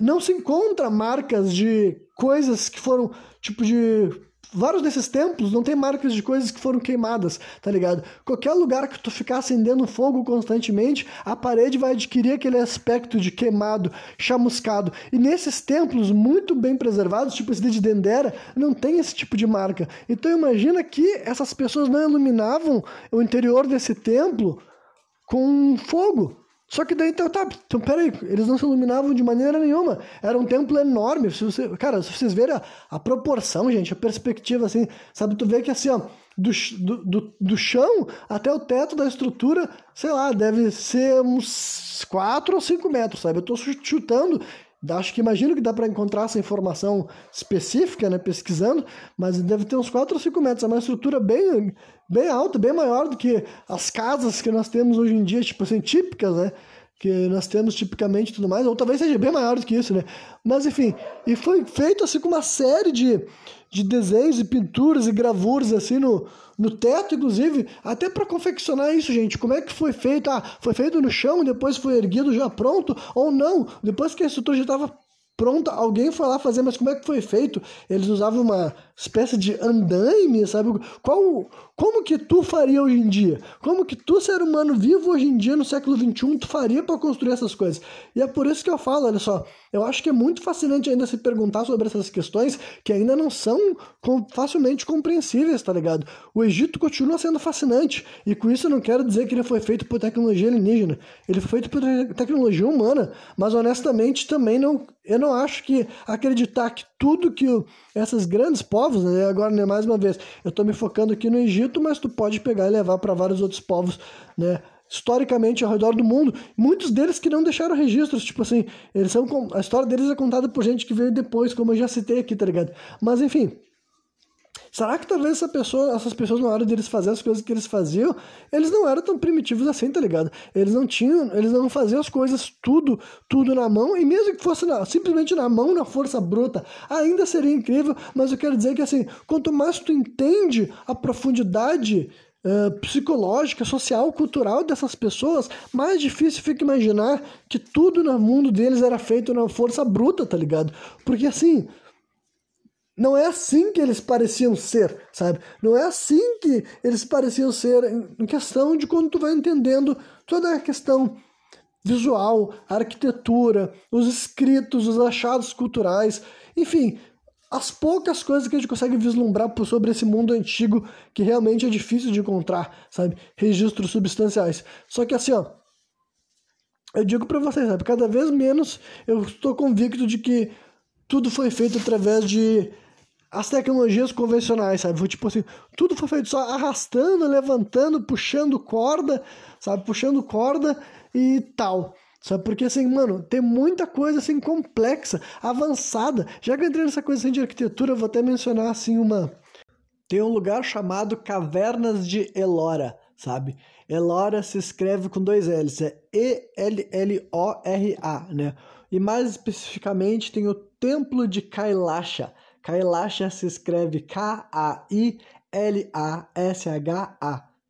Speaker 1: não se encontra marcas de coisas que foram tipo de vários desses templos não tem marcas de coisas que foram queimadas, tá ligado? Qualquer lugar que tu ficar acendendo fogo constantemente, a parede vai adquirir aquele aspecto de queimado, chamuscado. E nesses templos muito bem preservados, tipo esse de Dendera, não tem esse tipo de marca. Então imagina que essas pessoas não iluminavam o interior desse templo com fogo. Só que daí, então, tá, então peraí, eles não se iluminavam de maneira nenhuma. Era um templo enorme. Se você, cara, se vocês verem a, a proporção, gente, a perspectiva, assim, sabe, tu vê que assim, ó, do, do, do chão até o teto da estrutura, sei lá, deve ser uns 4 ou 5 metros, sabe? Eu tô chutando, acho que imagino que dá para encontrar essa informação específica, né, pesquisando, mas deve ter uns 4 ou 5 metros. É uma estrutura bem, bem alta, bem maior do que as casas que nós temos hoje em dia, tipo assim, típicas, né? Que nós temos tipicamente tudo mais, ou talvez seja bem maior do que isso, né? Mas enfim, e foi feito assim com uma série de, de desenhos e pinturas e gravuras assim no, no teto, inclusive, até para confeccionar isso, gente. Como é que foi feito? Ah, foi feito no chão depois foi erguido já pronto? Ou não? Depois que a estrutura já estava pronta, alguém foi lá fazer, mas como é que foi feito? Eles usavam uma espécie de andaime, sabe? Qual, como que tu faria hoje em dia? Como que tu, ser humano vivo hoje em dia, no século XXI, tu faria para construir essas coisas? E é por isso que eu falo, olha só, eu acho que é muito fascinante ainda se perguntar sobre essas questões que ainda não são facilmente compreensíveis, tá ligado? O Egito continua sendo fascinante, e com isso eu não quero dizer que ele foi feito por tecnologia alienígena, ele foi feito por tecnologia humana, mas honestamente também não, eu não acho que acreditar que tudo que essas grandes povos, né, agora né, mais uma vez, eu estou me focando aqui no Egito, mas tu pode pegar e levar para vários outros povos, né, historicamente ao redor do mundo, muitos deles que não deixaram registros, tipo assim, eles são a história deles é contada por gente que veio depois, como eu já citei aqui, tá ligado? Mas enfim, Será que talvez essa pessoa, essas pessoas na hora deles fazer as coisas que eles faziam, eles não eram tão primitivos assim, tá ligado? Eles não tinham, eles não faziam as coisas tudo, tudo na mão, e mesmo que fosse na, simplesmente na mão, na força bruta, ainda seria incrível, mas eu quero dizer que assim, quanto mais tu entende a profundidade Uh, psicológica, social, cultural dessas pessoas, mais difícil fica imaginar que tudo no mundo deles era feito na força bruta, tá ligado? Porque assim, não é assim que eles pareciam ser, sabe? Não é assim que eles pareciam ser em questão de quando tu vai entendendo toda a questão visual, a arquitetura, os escritos, os achados culturais, enfim, as poucas coisas que a gente consegue vislumbrar sobre esse mundo antigo que realmente é difícil de encontrar, sabe? Registros substanciais. Só que assim, ó, eu digo para vocês, sabe, cada vez menos eu estou convicto de que tudo foi feito através de as tecnologias convencionais, sabe? Foi tipo assim, tudo foi feito só arrastando, levantando, puxando corda, sabe? Puxando corda e tal. Sabe? Porque assim, mano, tem muita coisa assim complexa, avançada. Já que eu entrei nessa coisa assim, de arquitetura, eu vou até mencionar assim uma. Tem um lugar chamado Cavernas de Elora, sabe? Elora se escreve com dois L's, é E-L-L-O-R-A, né? E mais especificamente tem o Templo de Kailasha Kailasha se escreve K-A-I-L-A-S-H-A,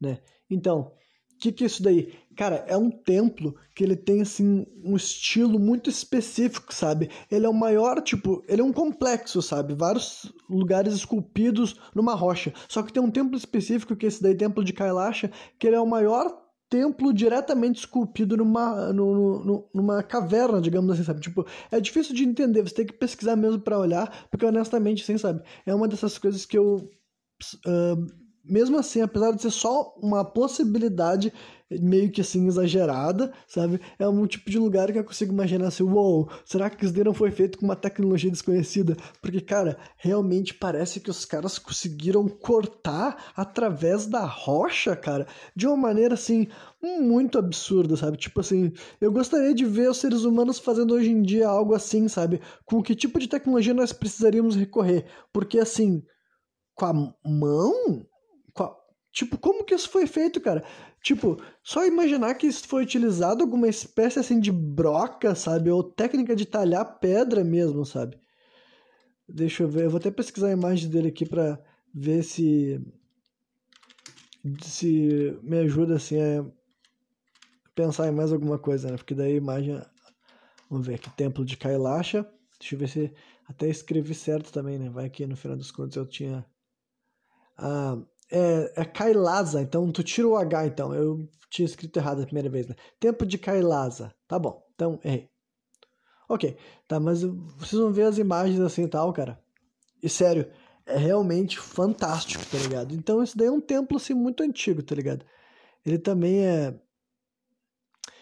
Speaker 1: né? Então, o que, que é isso daí? Cara, é um templo que ele tem, assim, um estilo muito específico, sabe? Ele é o maior, tipo, ele é um complexo, sabe? Vários lugares esculpidos numa rocha. Só que tem um templo específico, que é esse daí, Templo de Kailasha, que ele é o maior templo diretamente esculpido numa, no, no, numa caverna, digamos assim, sabe? Tipo, é difícil de entender, você tem que pesquisar mesmo para olhar, porque honestamente, assim, sabe? É uma dessas coisas que eu. Uh, mesmo assim, apesar de ser só uma possibilidade, meio que assim exagerada, sabe? É um tipo de lugar que eu consigo imaginar assim, uou, wow, será que isso daí não foi feito com uma tecnologia desconhecida? Porque, cara, realmente parece que os caras conseguiram cortar através da rocha, cara, de uma maneira assim muito absurda, sabe? Tipo assim, eu gostaria de ver os seres humanos fazendo hoje em dia algo assim, sabe? Com que tipo de tecnologia nós precisaríamos recorrer? Porque assim, com a mão, Tipo, como que isso foi feito, cara? Tipo, só imaginar que isso foi utilizado alguma espécie assim de broca, sabe? Ou técnica de talhar pedra mesmo, sabe? Deixa eu ver, eu vou até pesquisar a imagem dele aqui pra ver se se me ajuda assim a pensar em mais alguma coisa, né? Porque daí a imagem, vamos ver aqui, Templo de Kailasha. Deixa eu ver se até escrevi certo também, né? Vai que no final dos contos eu tinha ah, é, é Kailasa, então tu tira o H, então. Eu tinha escrito errado a primeira vez, né? Tempo de Kailasa. Tá bom, então errei. Ok, tá, mas vocês vão ver as imagens assim e tal, cara. E sério, é realmente fantástico, tá ligado? Então isso daí é um templo assim muito antigo, tá ligado? Ele também é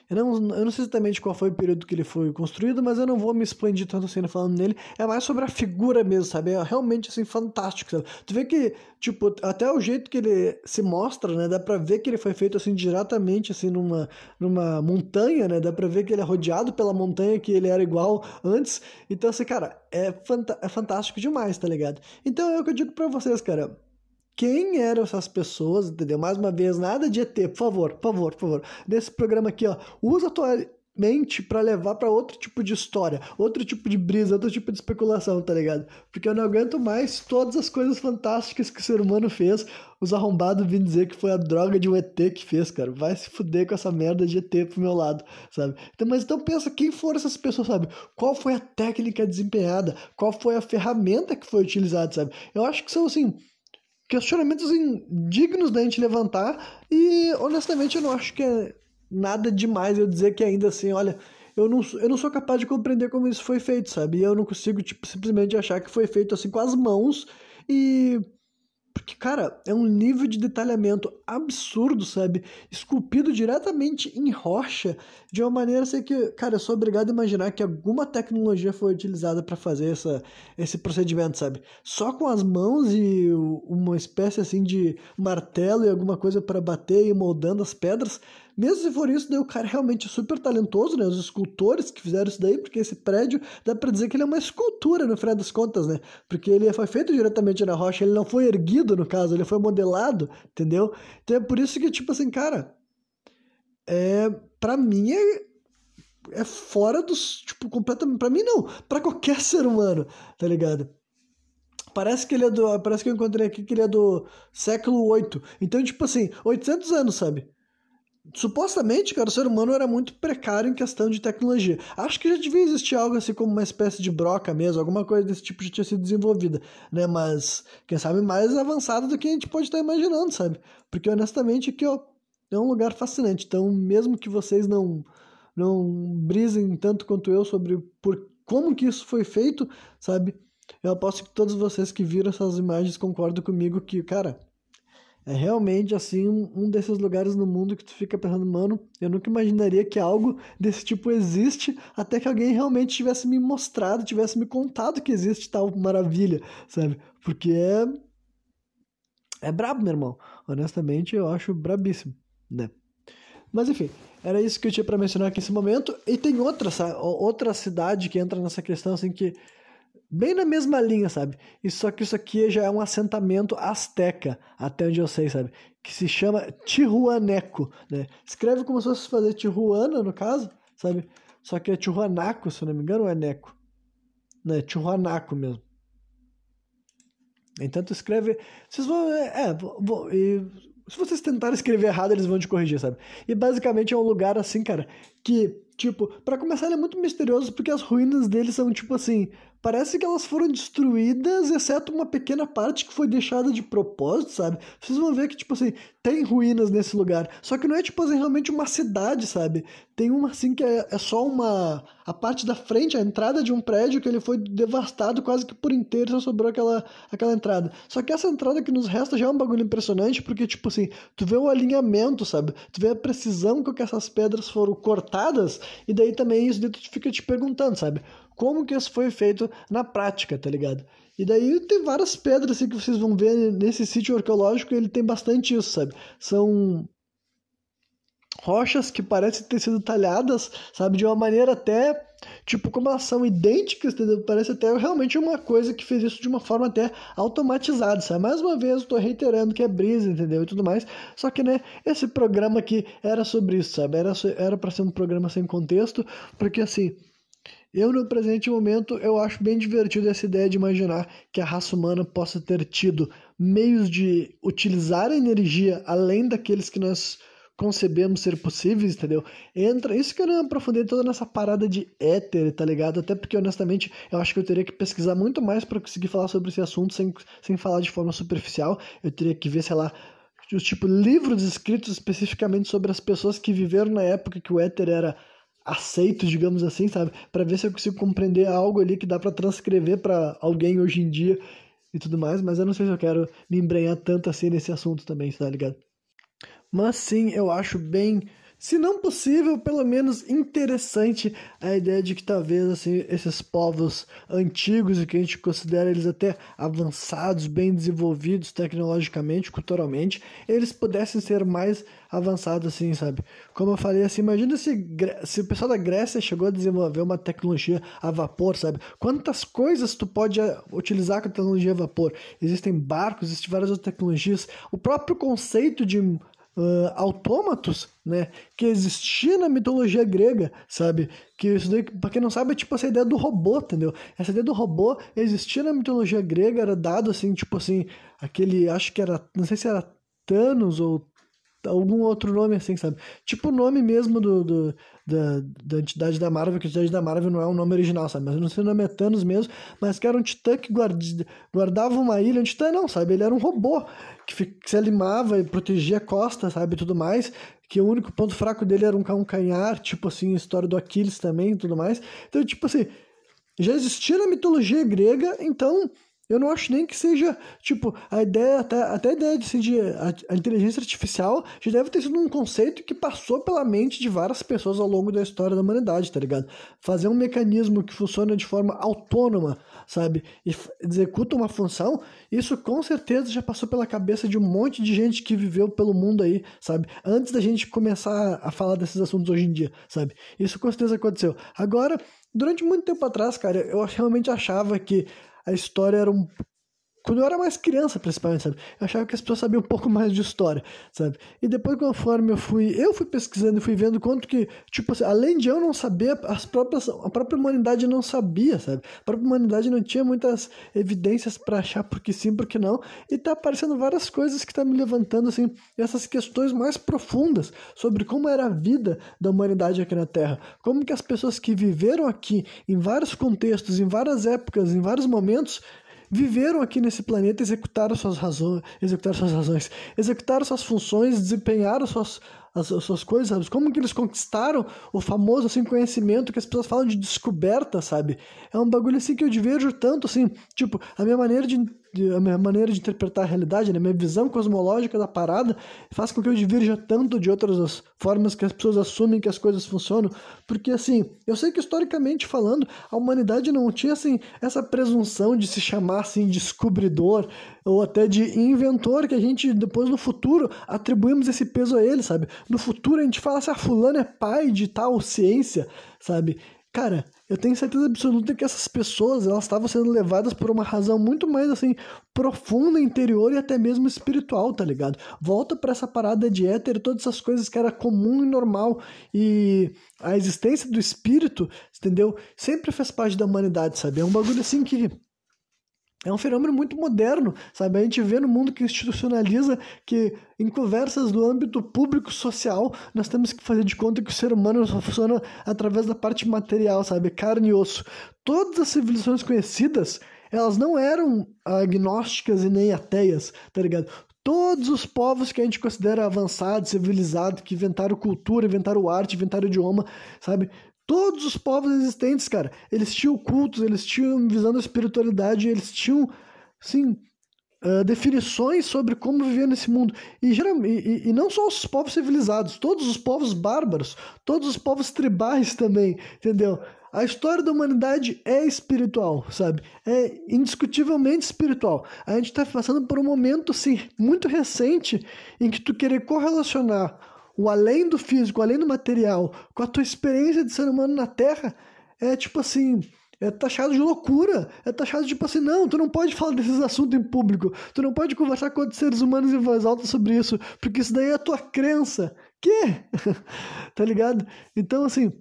Speaker 1: eu não, eu não sei exatamente qual foi o período que ele foi construído, mas eu não vou me expandir tanto assim falando nele. É mais sobre a figura mesmo, sabe? É realmente, assim, fantástico, sabe? Tu vê que, tipo, até o jeito que ele se mostra, né? Dá pra ver que ele foi feito, assim, diretamente, assim, numa, numa montanha, né? Dá pra ver que ele é rodeado pela montanha que ele era igual antes. Então, assim, cara, é, é fantástico demais, tá ligado? Então, é o que eu digo pra vocês, cara quem eram essas pessoas, entendeu? Mais uma vez, nada de ET, por favor, por favor, por favor. Nesse programa aqui, ó, usa a tua mente para levar para outro tipo de história, outro tipo de brisa, outro tipo de especulação, tá ligado? Porque eu não aguento mais todas as coisas fantásticas que o ser humano fez. Os arrombados vêm dizer que foi a droga de um ET que fez, cara. Vai se fuder com essa merda de ET pro meu lado, sabe? Então, mas então pensa quem foram essas pessoas, sabe? Qual foi a técnica desempenhada? Qual foi a ferramenta que foi utilizada, sabe? Eu acho que são assim questionamentos dignos da gente levantar e honestamente eu não acho que é nada demais eu dizer que ainda assim, olha, eu não, eu não sou capaz de compreender como isso foi feito, sabe? Eu não consigo tipo, simplesmente achar que foi feito assim com as mãos e Porque, cara, é um nível de detalhamento absurdo, sabe? Esculpido diretamente em rocha, de uma maneira assim que, cara, eu sou obrigado a imaginar que alguma tecnologia foi utilizada para fazer essa, esse procedimento, sabe? Só com as mãos e uma espécie assim de martelo e alguma coisa para bater e moldando as pedras. Mesmo se for isso, daí o cara é realmente super talentoso, né? Os escultores que fizeram isso daí, porque esse prédio dá pra dizer que ele é uma escultura, no final das contas, né? Porque ele foi feito diretamente na rocha, ele não foi erguido, no caso, ele foi modelado, entendeu? Então é por isso que, tipo assim, cara, é, pra mim é, é fora dos, tipo, completamente, pra mim não, pra qualquer ser humano, tá ligado? Parece que ele é do. Parece que eu encontrei aqui que ele é do século 8. Então, tipo assim, 800 anos, sabe? Supostamente, cara, o ser humano era muito precário em questão de tecnologia. Acho que já devia existir algo assim como uma espécie de broca mesmo, alguma coisa desse tipo já tinha sido desenvolvida, né? Mas, quem sabe, mais avançado do que a gente pode estar imaginando, sabe? Porque, honestamente, aqui, ó, é um lugar fascinante. Então, mesmo que vocês não, não brisem tanto quanto eu sobre por como que isso foi feito, sabe? Eu aposto que todos vocês que viram essas imagens concordam comigo que, cara, é realmente assim um, desses lugares no mundo que tu fica pensando, mano, eu nunca imaginaria que algo desse tipo existe até que alguém realmente tivesse me mostrado, tivesse me contado que existe tal maravilha, sabe? Porque é é brabo, meu irmão. Honestamente, eu acho brabíssimo, né? Mas enfim, era isso que eu tinha para mencionar aqui nesse momento. E tem outra, outra cidade que entra nessa questão assim que bem na mesma linha, sabe? E só que isso aqui já é um assentamento asteca, até onde eu sei, sabe? Que se chama Tijuaneco, né? Escreve como se fosse fazer Tijuana, no caso, sabe? Só que é Tijuanaco, se não me engano, ou é Neco? Não, é Tijuanaco mesmo. Então tu escreve... Vocês vão... É, vou, e, se vocês tentarem escrever errado, eles vão te corrigir, sabe? E basicamente é um lugar assim, cara, que, tipo, para começar ele é muito misterioso porque as ruínas dele são, tipo assim, parece que elas foram destruídas, exceto uma pequena parte que foi deixada de propósito, sabe? Vocês vão ver que, tipo assim, tem ruínas nesse lugar. Só que não é, tipo assim, realmente uma cidade, sabe? Tem uma, assim, que é, é só uma... A parte da frente, a entrada de um prédio que ele foi devastado quase que por inteiro, só sobrou aquela, aquela entrada. Só que essa entrada que nos resta já é um bagulho impressionante, porque, tipo assim, tu vê o alinhamento, sabe? Tu vê a precisão com que essas pedras foram cortadas, e daí também isso daí tu fica te perguntando, sabe? Como que isso foi feito na prática, tá ligado? E daí tem várias pedras assim, que vocês vão ver nesse sítio arqueológico, ele tem bastante isso, sabe? São rochas que parecem ter sido talhadas, sabe, de uma maneira até, tipo, como elas são idênticas, entendeu? Parece até realmente uma coisa que fez isso de uma forma até automatizada, sabe? Mais uma vez, eu tô reiterando que é brisa, entendeu? E tudo mais. Só que, né, esse programa aqui era sobre isso, sabe? Era, era pra ser um programa sem contexto, porque assim eu, no presente momento, eu acho bem divertido essa ideia de imaginar que a raça humana possa ter tido meios de utilizar a energia além daqueles que nós concebemos ser possíveis, entendeu? Entra, isso que eu não aprofundei toda nessa parada de éter, tá ligado? Até porque, honestamente, eu acho que eu teria que pesquisar muito mais para conseguir falar sobre esse assunto sem, sem falar de forma superficial. Eu teria que ver, sei lá, os tipo livros escritos especificamente sobre as pessoas que viveram na época que o éter era aceitos, digamos assim, sabe? Para ver se eu consigo compreender algo ali que dá para transcrever para alguém hoje em dia e tudo mais, mas eu não sei se eu quero me embrenhar tanto assim nesse assunto também, tá ligado? Mas sim, eu acho bem se não possível, pelo menos interessante a ideia de que talvez assim, esses povos antigos e que a gente considera eles até avançados, bem desenvolvidos tecnologicamente, culturalmente, eles pudessem ser mais avançados assim, sabe? Como eu falei assim, imagina se, se o pessoal da Grécia chegou a desenvolver uma tecnologia a vapor, sabe? Quantas coisas tu pode eh, utilizar com a tecnologia a vapor? Existem barcos, existem várias outras tecnologias. O próprio conceito de uh, autômatos, né, que existia na mitologia grega, sabe? Que isso daí, pra quem não sabe, é tipo essa ideia do robô, entendeu? Essa ideia do robô existia na mitologia grega, era dado assim, tipo assim, aquele, acho que era, não sei se era Thanos ou algum outro nome assim, sabe? Tipo o nome mesmo do, do da, da entidade da Marvel, que a entidade da Marvel não é um nome original, sabe? Mas eu não sei o nome é Thanos mesmo, mas que era um titã que guarda, guardava uma ilha, um titã não, sabe? Ele era um robô que, que se alimava e protegia a costa, sabe? E tudo mais, que o único ponto fraco dele era um calcanhar, tipo assim, história do Aquiles também e tudo mais. Então, tipo assim, já existia na mitologia grega, então Eu não acho nem que seja, tipo, a ideia, até, até a ideia de, de a, a, inteligência artificial já deve ter sido um conceito que passou pela mente de várias pessoas ao longo da história da humanidade, tá ligado? Fazer um mecanismo que funciona de forma autônoma, sabe? E executa uma função, isso com certeza já passou pela cabeça de um monte de gente que viveu pelo mundo aí, sabe? Antes da gente começar a falar desses assuntos hoje em dia, sabe? Isso com certeza aconteceu. Agora, durante muito tempo atrás, cara, eu realmente achava que a história era um quando eu era mais criança, principalmente, sabe? Eu achava que as pessoas sabiam um pouco mais de história, sabe? E depois, conforme eu fui, eu fui pesquisando e fui vendo quanto que, tipo assim, além de eu não saber, as próprias, a própria humanidade não sabia, sabe? A própria humanidade não tinha muitas evidências para achar porque sim, porque não. E tá aparecendo várias coisas que tá me levantando, assim, essas questões mais profundas sobre como era a vida da humanidade aqui na Terra. Como que as pessoas que viveram aqui, em vários contextos, em várias épocas, em vários momentos, viveram aqui nesse planeta, executaram suas razões, executaram suas razões, executaram suas funções, desempenharam suas, as, as suas coisas, sabe? Como que eles conquistaram o famoso assim conhecimento que as pessoas falam de descoberta, sabe? É um bagulho assim que eu vejo tanto assim, tipo, a minha maneira de a minha maneira de interpretar a realidade, né, minha visão cosmológica da parada, faz com que eu divirja tanto de outras formas que as pessoas assumem que as coisas funcionam, porque assim, eu sei que historicamente falando, a humanidade não tinha assim essa presunção de se chamar assim descobridor ou até de inventor que a gente depois no futuro atribuímos esse peso a ele, sabe? No futuro a gente fala assim, a ah, fulano é pai de tal ciência, sabe? Cara, eu tenho certeza absoluta que essas pessoas elas estavam sendo levadas por uma razão muito mais assim profunda, interior e até mesmo espiritual, tá ligado? Volta para essa parada de éter, todas essas coisas que era comum e normal e a existência do espírito, entendeu? Sempre fez parte da humanidade, sabe? É um bagulho assim que é um fenômeno muito moderno, sabe? A gente vê no mundo que institucionaliza que em conversas no âmbito público social nós temos que fazer de conta que o ser humano só funciona através da parte material, sabe? Carne e osso. Todas as civilizações conhecidas, elas não eram agnósticas e nem ateias, tá ligado? Todos os povos que a gente considera avançados, civilizados, que inventaram cultura, inventaram arte, inventaram idioma, sabe? Todos os povos existentes, cara, eles tinham cultos, eles tinham visão da espiritualidade, eles tinham, sim, uh, definições sobre como viver nesse mundo. E, e, e não só os povos civilizados, todos os povos bárbaros, todos os povos tribais também, entendeu? A história da humanidade é espiritual, sabe? É indiscutivelmente espiritual. A gente está passando por um momento, assim, muito recente em que tu querer correlacionar o além do físico, além do material, com a tua experiência de ser humano na Terra, é tipo assim, é taxado de loucura. É taxado de tipo assim, não, tu não pode falar desses assuntos em público. Tu não pode conversar com outros seres humanos em voz alta sobre isso, porque isso daí é a tua crença. Que? tá ligado? Então, assim,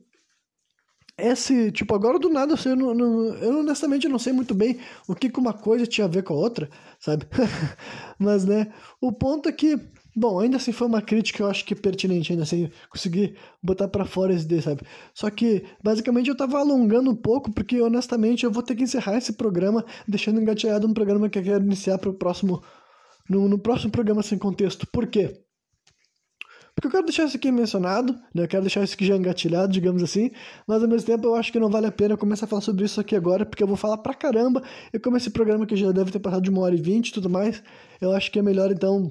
Speaker 1: esse, tipo, agora do nada, eu, não, não, eu honestamente não sei muito bem o que, que uma coisa tinha a ver com a outra, sabe? Mas, né, o ponto é que Bom, ainda assim foi uma crítica eu acho que pertinente, ainda assim, conseguir botar para fora esse ideia, sabe? Só que, basicamente, eu tava alongando um pouco, porque, honestamente, eu vou ter que encerrar esse programa, deixando engatilhado um programa que eu quero iniciar pro próximo... No, no próximo programa sem contexto. Por quê? Porque eu quero deixar isso aqui mencionado, né? eu quero deixar isso aqui já engatilhado, digamos assim, mas ao mesmo tempo eu acho que não vale a pena começar a falar sobre isso aqui agora, porque eu vou falar pra caramba, e como esse programa que já deve ter passado de uma hora e vinte e tudo mais, eu acho que é melhor então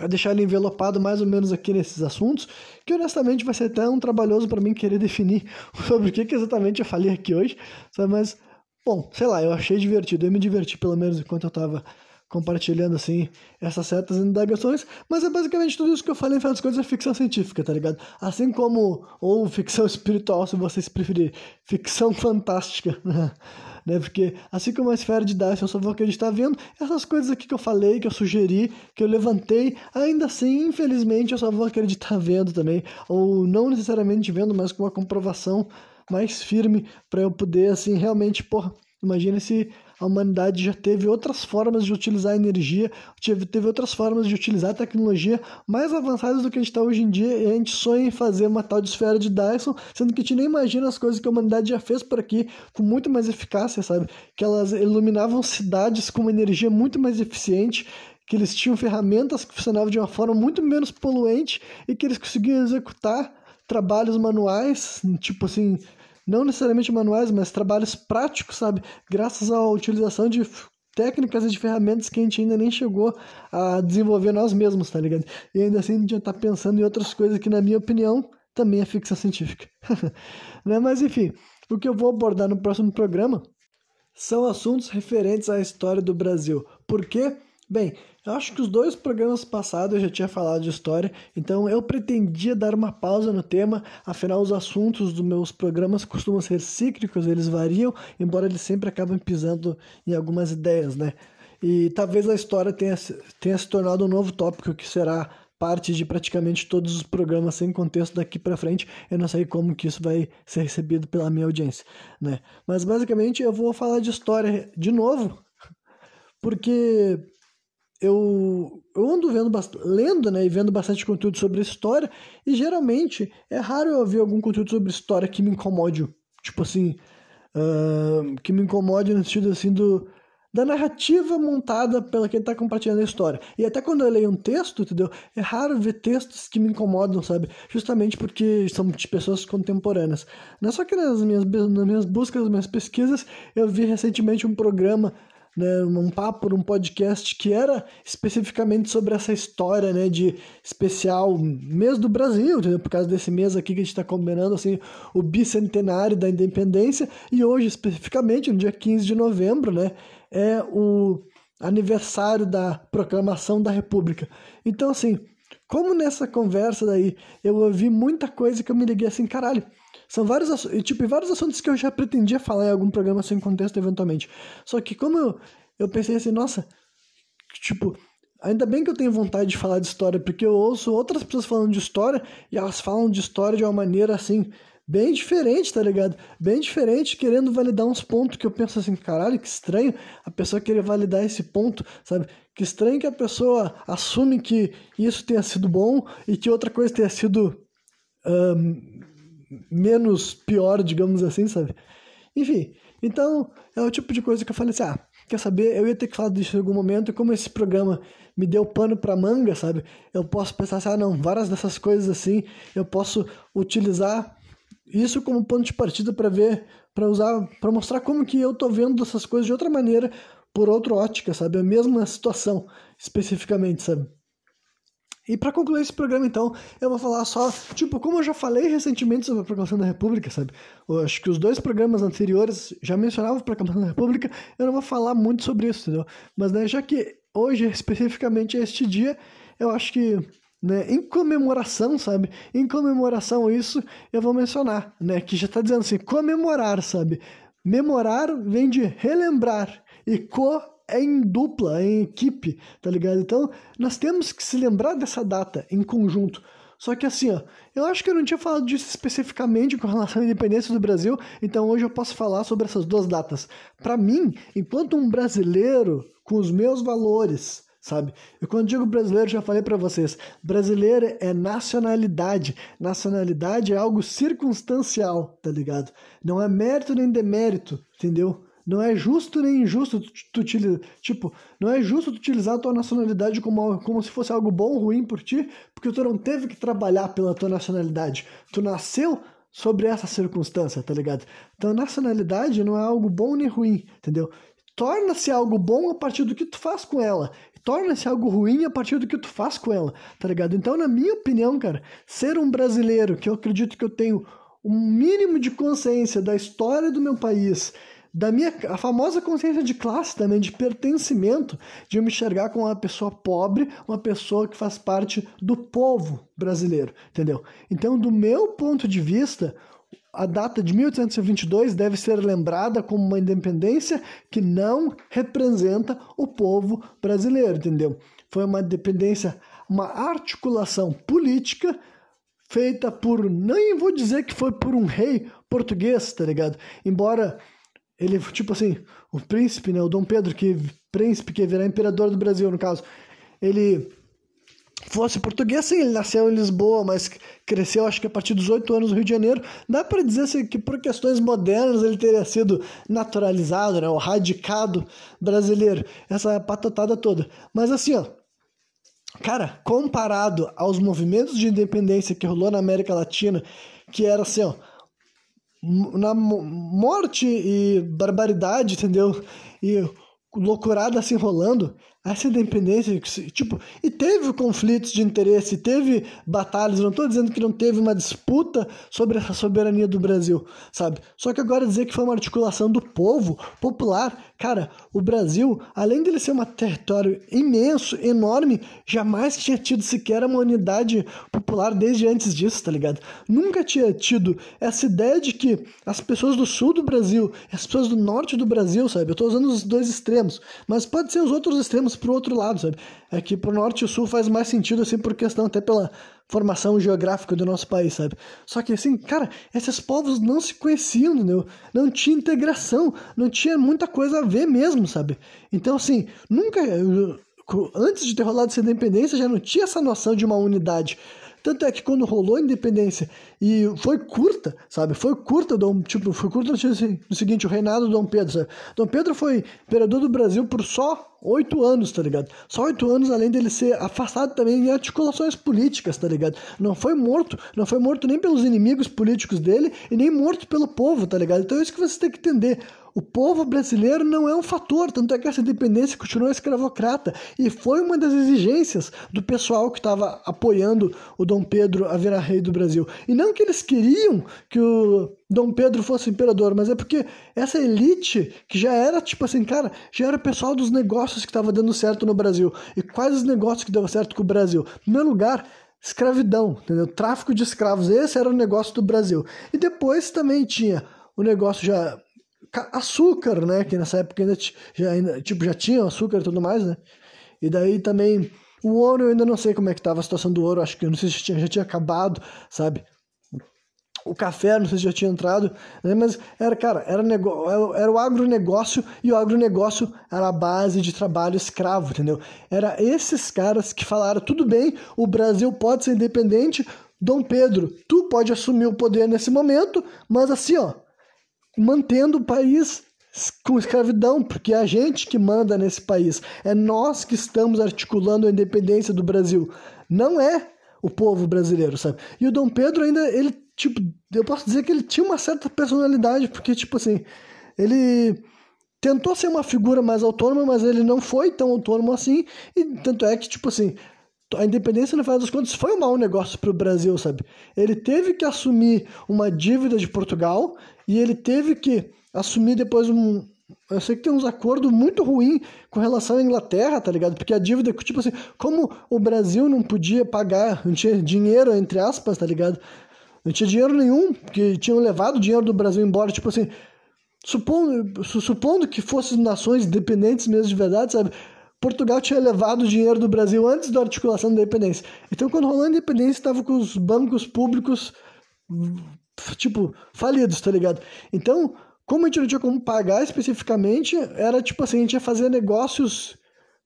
Speaker 1: a deixar ele envelopado mais ou menos aqui nesses assuntos, que honestamente vai ser até um trabalhoso para mim querer definir sobre o que, que exatamente eu falei aqui hoje, sabe? Mas, bom, sei lá, eu achei divertido, eu me diverti pelo menos enquanto eu estava compartilhando, assim, essas certas indagações, mas é basicamente tudo isso que eu falei, em das coisas, é ficção científica, tá ligado? Assim como, ou ficção espiritual, se vocês preferirem, ficção fantástica, né? Porque assim como a esfera de Dyson, eu só vou acreditar vendo essas coisas aqui que eu falei, que eu sugeri, que eu levantei, ainda assim, infelizmente, eu só vou acreditar vendo também, ou não necessariamente vendo, mas com uma comprovação mais firme para eu poder, assim, realmente, porra, imagine se a humanidade já teve outras formas de utilizar energia, teve outras formas de utilizar tecnologia mais avançadas do que a gente está hoje em dia, e a gente sonha em fazer uma tal de esfera de Dyson, sendo que a gente nem imagina as coisas que a humanidade já fez por aqui com muito mais eficácia, sabe? Que elas iluminavam cidades com uma energia muito mais eficiente, que eles tinham ferramentas que funcionavam de uma forma muito menos poluente e que eles conseguiam executar trabalhos manuais, tipo assim, não necessariamente manuais, mas trabalhos práticos, sabe? Graças à utilização de técnicas e de ferramentas que a gente ainda nem chegou a desenvolver nós mesmos, tá ligado? E ainda assim a gente já tá pensando em outras coisas que, na minha opinião, também é ficção científica. né? Mas enfim, o que eu vou abordar no próximo programa são assuntos referentes à história do Brasil. Por quê? Bem, eu acho que os dois programas passados eu já tinha falado de história, então eu pretendia dar uma pausa no tema, afinal os assuntos dos meus programas costumam ser cíclicos, eles variam, embora eles sempre acabem pisando em algumas ideias, né? E talvez a história tenha, tenha se tornado um novo tópico que será parte de praticamente todos os programas sem contexto daqui para frente. Eu não sei como que isso vai ser recebido pela minha audiência, né? Mas basicamente eu vou falar de história de novo, porque eu, eu ando vendo lendo né, e vendo bastante conteúdo sobre história, e geralmente é raro eu ver algum conteúdo sobre história que me incomode. Tipo assim, uh, que me incomode no sentido assim do, da narrativa montada pela quem está compartilhando a história. E até quando eu leio um texto, entendeu? É raro ver textos que me incomodam, sabe? Justamente porque são de pessoas contemporâneas. Não é só que nas minhas, nas minhas buscas, nas minhas pesquisas, eu vi recentemente um programa né, um papo, um podcast que era especificamente sobre essa história, né, de especial mês do Brasil, entendeu? por causa desse mês aqui que a gente está combinando, assim, o bicentenário da independência, e hoje, especificamente, no dia 15 de novembro, né, é o aniversário da proclamação da República. Então, assim, como nessa conversa daí eu ouvi muita coisa que eu me liguei assim, caralho, são vários, tipo, vários assuntos que eu já pretendia falar em algum programa sem contexto eventualmente. Só que como eu, eu pensei assim, nossa, tipo, ainda bem que eu tenho vontade de falar de história, porque eu ouço outras pessoas falando de história e elas falam de história de uma maneira assim, bem diferente, tá ligado? Bem diferente, querendo validar uns pontos que eu penso assim, caralho, que estranho a pessoa querer validar esse ponto, sabe? Que estranho que a pessoa assume que isso tenha sido bom e que outra coisa tenha sido um, menos pior, digamos assim, sabe? Enfim, então é o tipo de coisa que eu falei assim, ah, quer saber, eu ia ter que falar disso em algum momento, e como esse programa me deu pano pra manga, sabe? Eu posso pensar assim, ah, não, várias dessas coisas assim, eu posso utilizar isso como ponto de partida para ver, para usar, para mostrar como que eu tô vendo essas coisas de outra maneira, por outra ótica, sabe? A mesma situação, especificamente, sabe? E para concluir esse programa, então, eu vou falar só, tipo, como eu já falei recentemente sobre a Proclamação da República, sabe? Eu acho que os dois programas anteriores já mencionavam a Proclamação da República, eu não vou falar muito sobre isso, entendeu? Mas, né, já que hoje, especificamente este dia, eu acho que, né, em comemoração, sabe? Em comemoração a isso, eu vou mencionar, né, que já tá dizendo assim, comemorar, sabe? Memorar vem de relembrar e co é em dupla, é em equipe, tá ligado? Então, nós temos que se lembrar dessa data em conjunto. Só que assim, ó, eu acho que eu não tinha falado disso especificamente com relação à independência do Brasil, então hoje eu posso falar sobre essas duas datas. Para mim, enquanto um brasileiro com os meus valores, sabe? E quando digo brasileiro, já falei para vocês, brasileiro é nacionalidade. Nacionalidade é algo circunstancial, tá ligado? Não é mérito nem demérito, entendeu? Não é justo nem injusto tu. Tipo, não é justo tu utilizar a tua nacionalidade como, como se fosse algo bom ou ruim por ti, porque tu não teve que trabalhar pela tua nacionalidade. Tu nasceu sobre essa circunstância, tá ligado? Então, nacionalidade não é algo bom nem ruim, entendeu? Torna-se algo bom a partir do que tu faz com ela. Torna-se algo ruim a partir do que tu faz com ela, tá ligado? Então, na minha opinião, cara, ser um brasileiro, que eu acredito que eu tenho um mínimo de consciência da história do meu país da minha a famosa consciência de classe também, de pertencimento, de eu me enxergar como uma pessoa pobre, uma pessoa que faz parte do povo brasileiro, entendeu? Então, do meu ponto de vista, a data de 1822 deve ser lembrada como uma independência que não representa o povo brasileiro, entendeu? Foi uma independência, uma articulação política feita por, nem vou dizer que foi por um rei português, tá ligado? Embora ele, tipo assim, o príncipe, né, o Dom Pedro, que príncipe que virar imperador do Brasil, no caso, ele fosse português, sim, ele nasceu em Lisboa, mas cresceu acho que a partir dos oito anos no Rio de Janeiro. Dá para dizer assim, que por questões modernas ele teria sido naturalizado, né, o radicado brasileiro, essa patotada toda. Mas assim, ó, cara, comparado aos movimentos de independência que rolou na América Latina, que era assim, ó, na morte e barbaridade, entendeu? E loucurada se enrolando, essa independência, tipo, e teve conflitos de interesse, teve batalhas, não estou dizendo que não teve uma disputa sobre essa soberania do Brasil, sabe? Só que agora dizer que foi uma articulação do povo popular, cara, o Brasil, além dele ser um território imenso, enorme, jamais tinha tido sequer uma unidade popular desde antes disso, tá ligado? Nunca tinha tido essa ideia de que as pessoas do sul do Brasil as pessoas do norte do Brasil, sabe? Eu estou usando os dois extremos, mas pode ser os outros extremos para o outro lado, sabe? É que pro norte e sul faz mais sentido, assim, por questão até pela formação geográfica do nosso país, sabe? Só que, assim, cara, esses povos não se conheciam, entendeu? Não tinha integração, não tinha muita coisa a ver mesmo, sabe? Então, assim, nunca. Antes de ter rolado essa independência, já não tinha essa noção de uma unidade. Tanto é que quando rolou a independência e foi curta, sabe? Foi curta, Dom, tipo, foi curta no seguinte, o reinado do Dom Pedro, sabe? Dom Pedro foi imperador do Brasil por só oito anos, tá ligado? Só oito anos, além dele ser afastado também em articulações políticas, tá ligado? Não foi morto, não foi morto nem pelos inimigos políticos dele e nem morto pelo povo, tá ligado? Então é isso que você tem que entender. O povo brasileiro não é um fator, tanto é que essa independência continuou escravocrata e foi uma das exigências do pessoal que estava apoiando o Dom Pedro a virar rei do Brasil. E não que eles queriam que o Dom Pedro fosse imperador, mas é porque essa elite que já era tipo assim, cara, já era o pessoal dos negócios que estava dando certo no Brasil. E quais os negócios que deu certo com o Brasil? Em primeiro lugar, escravidão, entendeu? Tráfico de escravos, esse era o negócio do Brasil. E depois também tinha o negócio já açúcar, né? Que nessa época ainda, já, ainda, tipo, já tinha açúcar e tudo mais, né? E daí também o ouro, eu ainda não sei como é que estava a situação do ouro, acho que não sei se já tinha, já tinha acabado, sabe? O café, não sei se já tinha entrado, né? mas era, cara, era, negócio, era o agronegócio e o agronegócio era a base de trabalho escravo, entendeu? Era esses caras que falaram: tudo bem, o Brasil pode ser independente, Dom Pedro, tu pode assumir o poder nesse momento, mas assim, ó, mantendo o país com escravidão, porque é a gente que manda nesse país. É nós que estamos articulando a independência do Brasil. Não é o povo brasileiro, sabe? E o Dom Pedro ainda, ele, tipo, eu posso dizer que ele tinha uma certa personalidade, porque, tipo assim, ele tentou ser uma figura mais autônoma, mas ele não foi tão autônomo assim, e tanto é que, tipo assim, a independência, no final das contas, foi um mau negócio para o Brasil, sabe? Ele teve que assumir uma dívida de Portugal e ele teve que assumir depois um. Eu sei que tem uns acordos muito ruins com relação à Inglaterra, tá ligado? Porque a dívida, tipo assim, como o Brasil não podia pagar, não tinha dinheiro, entre aspas, tá ligado? Não tinha dinheiro nenhum, porque tinham levado o dinheiro do Brasil embora, tipo assim, supondo, supondo que fossem nações independentes mesmo de verdade, sabe? Portugal tinha levado o dinheiro do Brasil antes da articulação da independência. Então, quando rolou a independência, estava com os bancos públicos, tipo, falidos, tá ligado? Então, como a gente não tinha como pagar especificamente, era tipo assim, a gente ia fazer negócios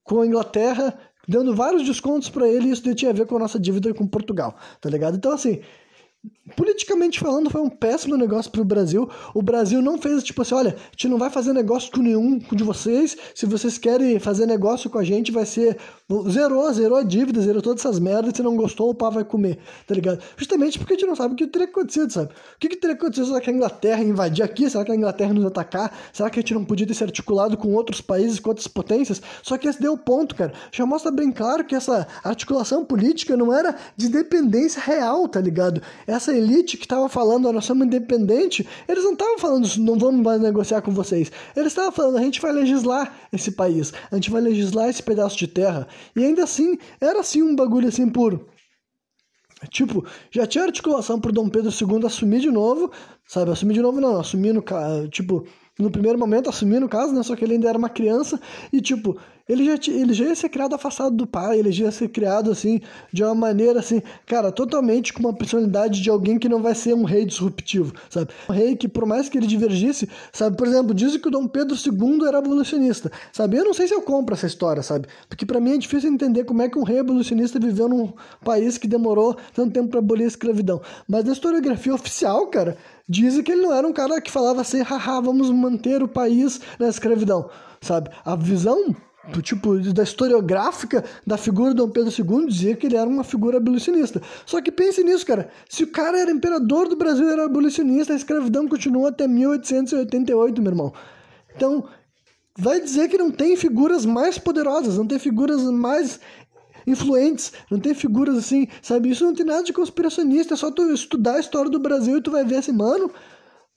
Speaker 1: com a Inglaterra, dando vários descontos para ele, e isso tinha a ver com a nossa dívida com Portugal, tá ligado? Então, assim, politicamente falando, foi um péssimo negócio para o Brasil. O Brasil não fez tipo assim: olha, a gente não vai fazer negócio com nenhum de vocês. Se vocês querem fazer negócio com a gente, vai ser. Zerou, zerou a dívida, zerou todas essas merdas. Se não gostou, o pau vai comer, tá ligado? Justamente porque a gente não sabe o que teria acontecido, sabe? O que, que teria acontecido? Será que a Inglaterra invadir aqui? Será que a Inglaterra nos atacar? Será que a gente não podia ter se articulado com outros países, com outras potências? Só que esse deu o ponto, cara. Já mostra bem claro que essa articulação política não era de dependência real, tá ligado? Essa elite que estava falando, nós somos independente, eles não estavam falando, não vamos mais negociar com vocês. Eles estavam falando, a gente vai legislar esse país, a gente vai legislar esse pedaço de terra. E ainda assim, era assim um bagulho assim por. Tipo, já tinha articulação pro Dom Pedro II assumir de novo, sabe? Assumir de novo não, assumir no. Tipo, no primeiro momento assumir no caso, né? Só que ele ainda era uma criança e, tipo, ele já, ele já ia ser criado afastado do pai, ele já ia ser criado, assim, de uma maneira, assim, cara, totalmente com uma personalidade de alguém que não vai ser um rei disruptivo, sabe? Um rei que, por mais que ele divergisse, sabe? Por exemplo, dizem que o Dom Pedro II era abolicionista, sabe? Eu não sei se eu compro essa história, sabe? Porque para mim é difícil entender como é que um rei abolicionista viveu num país que demorou tanto tempo para abolir a escravidão. Mas na historiografia oficial, cara, Dizem que ele não era um cara que falava assim, haha, vamos manter o país na escravidão, sabe? A visão do tipo da historiográfica da figura de Dom Pedro II dizia que ele era uma figura abolicionista. Só que pense nisso, cara. Se o cara era imperador do Brasil, era abolicionista, a escravidão continuou até 1888, meu irmão. Então, vai dizer que não tem figuras mais poderosas, não tem figuras mais influentes, não tem figuras assim, sabe? Isso não tem nada de conspiracionista, é só tu estudar a história do Brasil e tu vai ver assim, mano,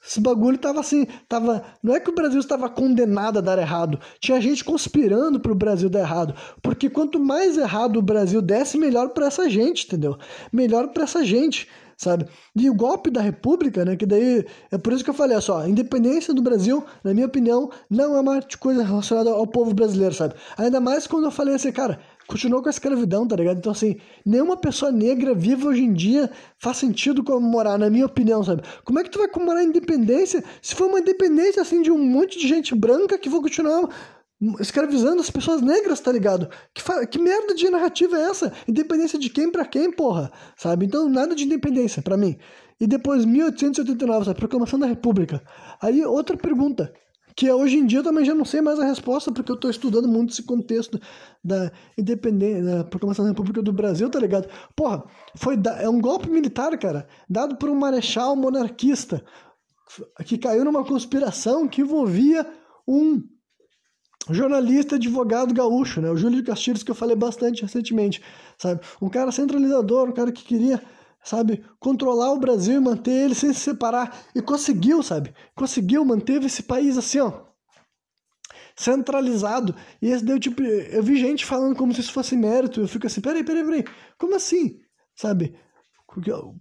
Speaker 1: esse bagulho tava assim, tava. Não é que o Brasil estava condenado a dar errado. Tinha gente conspirando para o Brasil dar errado. Porque quanto mais errado o Brasil desse, melhor para essa gente, entendeu? Melhor para essa gente, sabe? E o golpe da República, né? Que daí. É por isso que eu falei, só, a independência do Brasil, na minha opinião, não é uma coisa relacionada ao povo brasileiro, sabe? Ainda mais quando eu falei assim, cara, continuou com a escravidão, tá ligado? Então, assim, nenhuma pessoa negra viva hoje em dia faz sentido comemorar, na minha opinião, sabe? Como é que tu vai comemorar a independência se for uma independência, assim, de um monte de gente branca que vão continuar escravizando as pessoas negras, tá ligado? Que, que merda de narrativa é essa? Independência de quem para quem, porra? Sabe? Então, nada de independência para mim. E depois, 1889, a proclamação da República. Aí, outra pergunta que hoje em dia eu também já não sei mais a resposta, porque eu estou estudando muito esse contexto da independência, da proclamação da República do Brasil, tá ligado? Porra, foi da, é um golpe militar, cara, dado por um marechal monarquista que caiu numa conspiração que envolvia um jornalista, advogado gaúcho, né? O Júlio Castilhos, que eu falei bastante recentemente, sabe? Um cara centralizador, um cara que queria sabe? Controlar o Brasil e manter ele sem se separar. E conseguiu, sabe? Conseguiu, manteve esse país assim, ó. Centralizado. E esse deu tipo. Eu vi gente falando como se isso fosse mérito. Eu fico assim, peraí, peraí, peraí. Como assim? Sabe?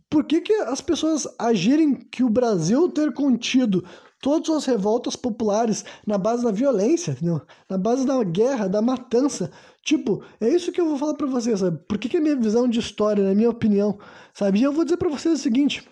Speaker 1: Por que, que as pessoas agirem que o Brasil ter contido todas as revoltas populares na base da violência, entendeu? na base da guerra, da matança. Tipo, é isso que eu vou falar para vocês, sabe? Por que, que a minha visão de história, na minha opinião, sabe? E eu vou dizer para vocês o seguinte.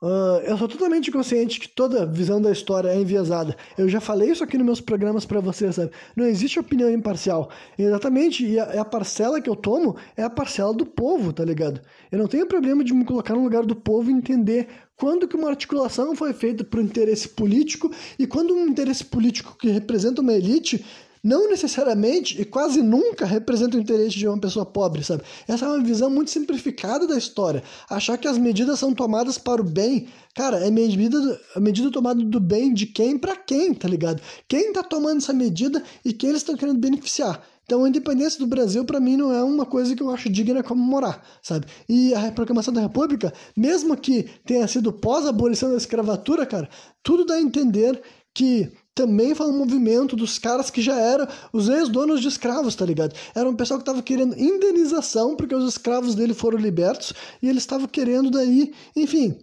Speaker 1: Uh, eu sou totalmente consciente que toda visão da história é enviesada. Eu já falei isso aqui nos meus programas para vocês, sabe? Não existe opinião imparcial. Exatamente, e a, a, parcela que eu tomo é a parcela do povo, tá ligado? Eu não tenho problema de me colocar no lugar do povo e entender quando que uma articulação foi feita por um interesse político e quando um interesse político que representa uma elite não necessariamente e quase nunca representa o interesse de uma pessoa pobre, sabe? Essa é uma visão muito simplificada da história. Achar que as medidas são tomadas para o bem, cara, é medida, a medida tomada do bem de quem para quem, tá ligado? Quem tá tomando essa medida e quem eles estão querendo beneficiar. Então, a independência do Brasil, para mim, não é uma coisa que eu acho digna comemorar, sabe? E a proclamação da República, mesmo que tenha sido pós-abolição da escravatura, cara, tudo dá a entender que também foi um movimento dos caras que já eram os ex-donos de escravos, tá ligado? Era um pessoal que tava querendo indenização porque os escravos dele foram libertos e eles estavam querendo daí, enfim,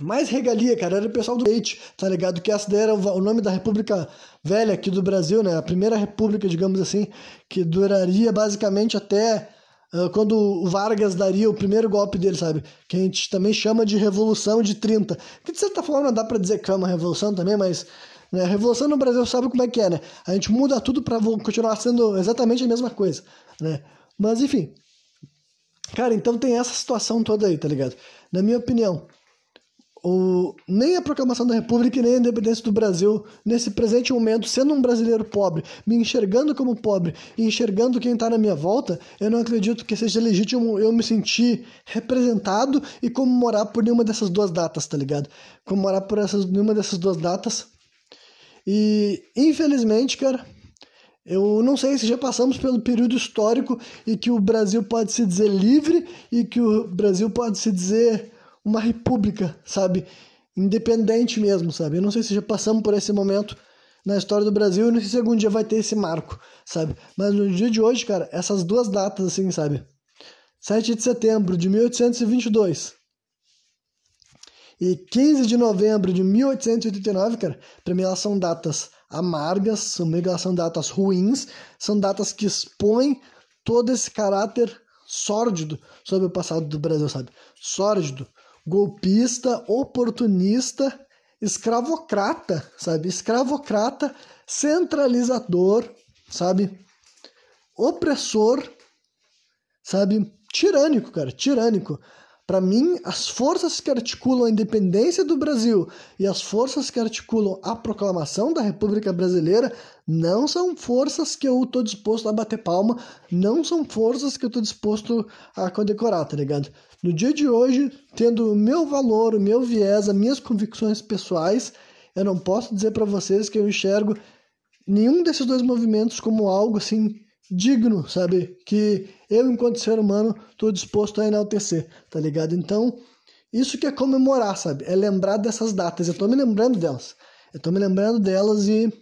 Speaker 1: mais regalia, cara, era o pessoal do leite, tá ligado? Que essa daí era o nome da República Velha aqui do Brasil, né? A primeira república, digamos assim, que duraria basicamente até uh, quando o Vargas daria o primeiro golpe dele, sabe? Que a gente também chama de Revolução de 30. Que de certa forma dá para dizer que é uma revolução também, mas né? A revolução no Brasil sabe como é que é, né? A gente muda tudo para continuar sendo exatamente a mesma coisa, né? Mas enfim. Cara, então tem essa situação toda aí, tá ligado? Na minha opinião, o, nem a proclamação da República nem a independência do Brasil, nesse presente momento, sendo um brasileiro pobre, me enxergando como pobre e enxergando quem está na minha volta, eu não acredito que seja legítimo eu me sentir representado e comemorar por nenhuma dessas duas datas, tá ligado? Comemorar por essas, nenhuma dessas duas datas e, infelizmente, cara, eu não sei se já passamos pelo período histórico e que o Brasil pode se dizer livre e que o Brasil pode se dizer uma república, sabe? Independente mesmo, sabe? Eu não sei se já passamos por esse momento na história do Brasil e não sei se algum dia vai ter esse marco, sabe? Mas no dia de hoje, cara, essas duas datas, assim, sabe? 7 de setembro de 1822 e 15 de novembro de 1889, cara, para mim elas são datas amargas, são, são datas ruins, são datas que expõem todo esse caráter sórdido sobre o passado do Brasil, sabe? Sórdido, golpista, oportunista, escravocrata, sabe? Escravocrata, centralizador, sabe? Opressor, sabe? Tirânico, cara, tirânico. Para mim, as forças que articulam a independência do Brasil e as forças que articulam a proclamação da República Brasileira não são forças que eu estou disposto a bater palma, não são forças que eu estou disposto a condecorar, tá ligado? No dia de hoje, tendo o meu valor, o meu viés, as minhas convicções pessoais, eu não posso dizer para vocês que eu enxergo nenhum desses dois movimentos como algo assim digno, sabe? Que eu, enquanto ser humano, estou disposto a enaltecer, tá ligado? Então, isso que é comemorar, sabe? É lembrar dessas datas. Eu tô me lembrando delas. Eu tô me lembrando delas e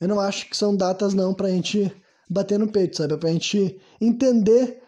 Speaker 1: eu não acho que são datas não pra gente bater no peito, sabe? É pra gente entender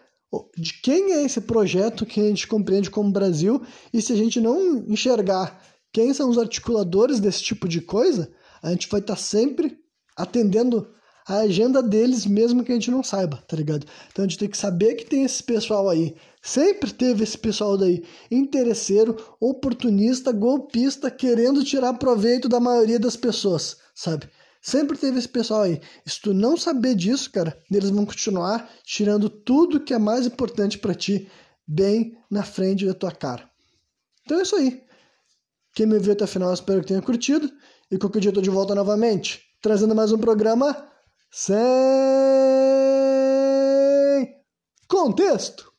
Speaker 1: de quem é esse projeto que a gente compreende como Brasil e se a gente não enxergar quem são os articuladores desse tipo de coisa, a gente vai estar tá sempre atendendo a agenda deles, mesmo que a gente não saiba, tá ligado? Então a gente tem que saber que tem esse pessoal aí. Sempre teve esse pessoal daí, interesseiro, oportunista, golpista, querendo tirar proveito da maioria das pessoas, sabe? Sempre teve esse pessoal aí. Se tu não saber disso, cara, eles vão continuar tirando tudo que é mais importante para ti bem na frente da tua cara. Então é isso aí. Quem me viu até o final, espero que tenha curtido. E qualquer dia eu tô de volta novamente, trazendo mais um programa sem contexto.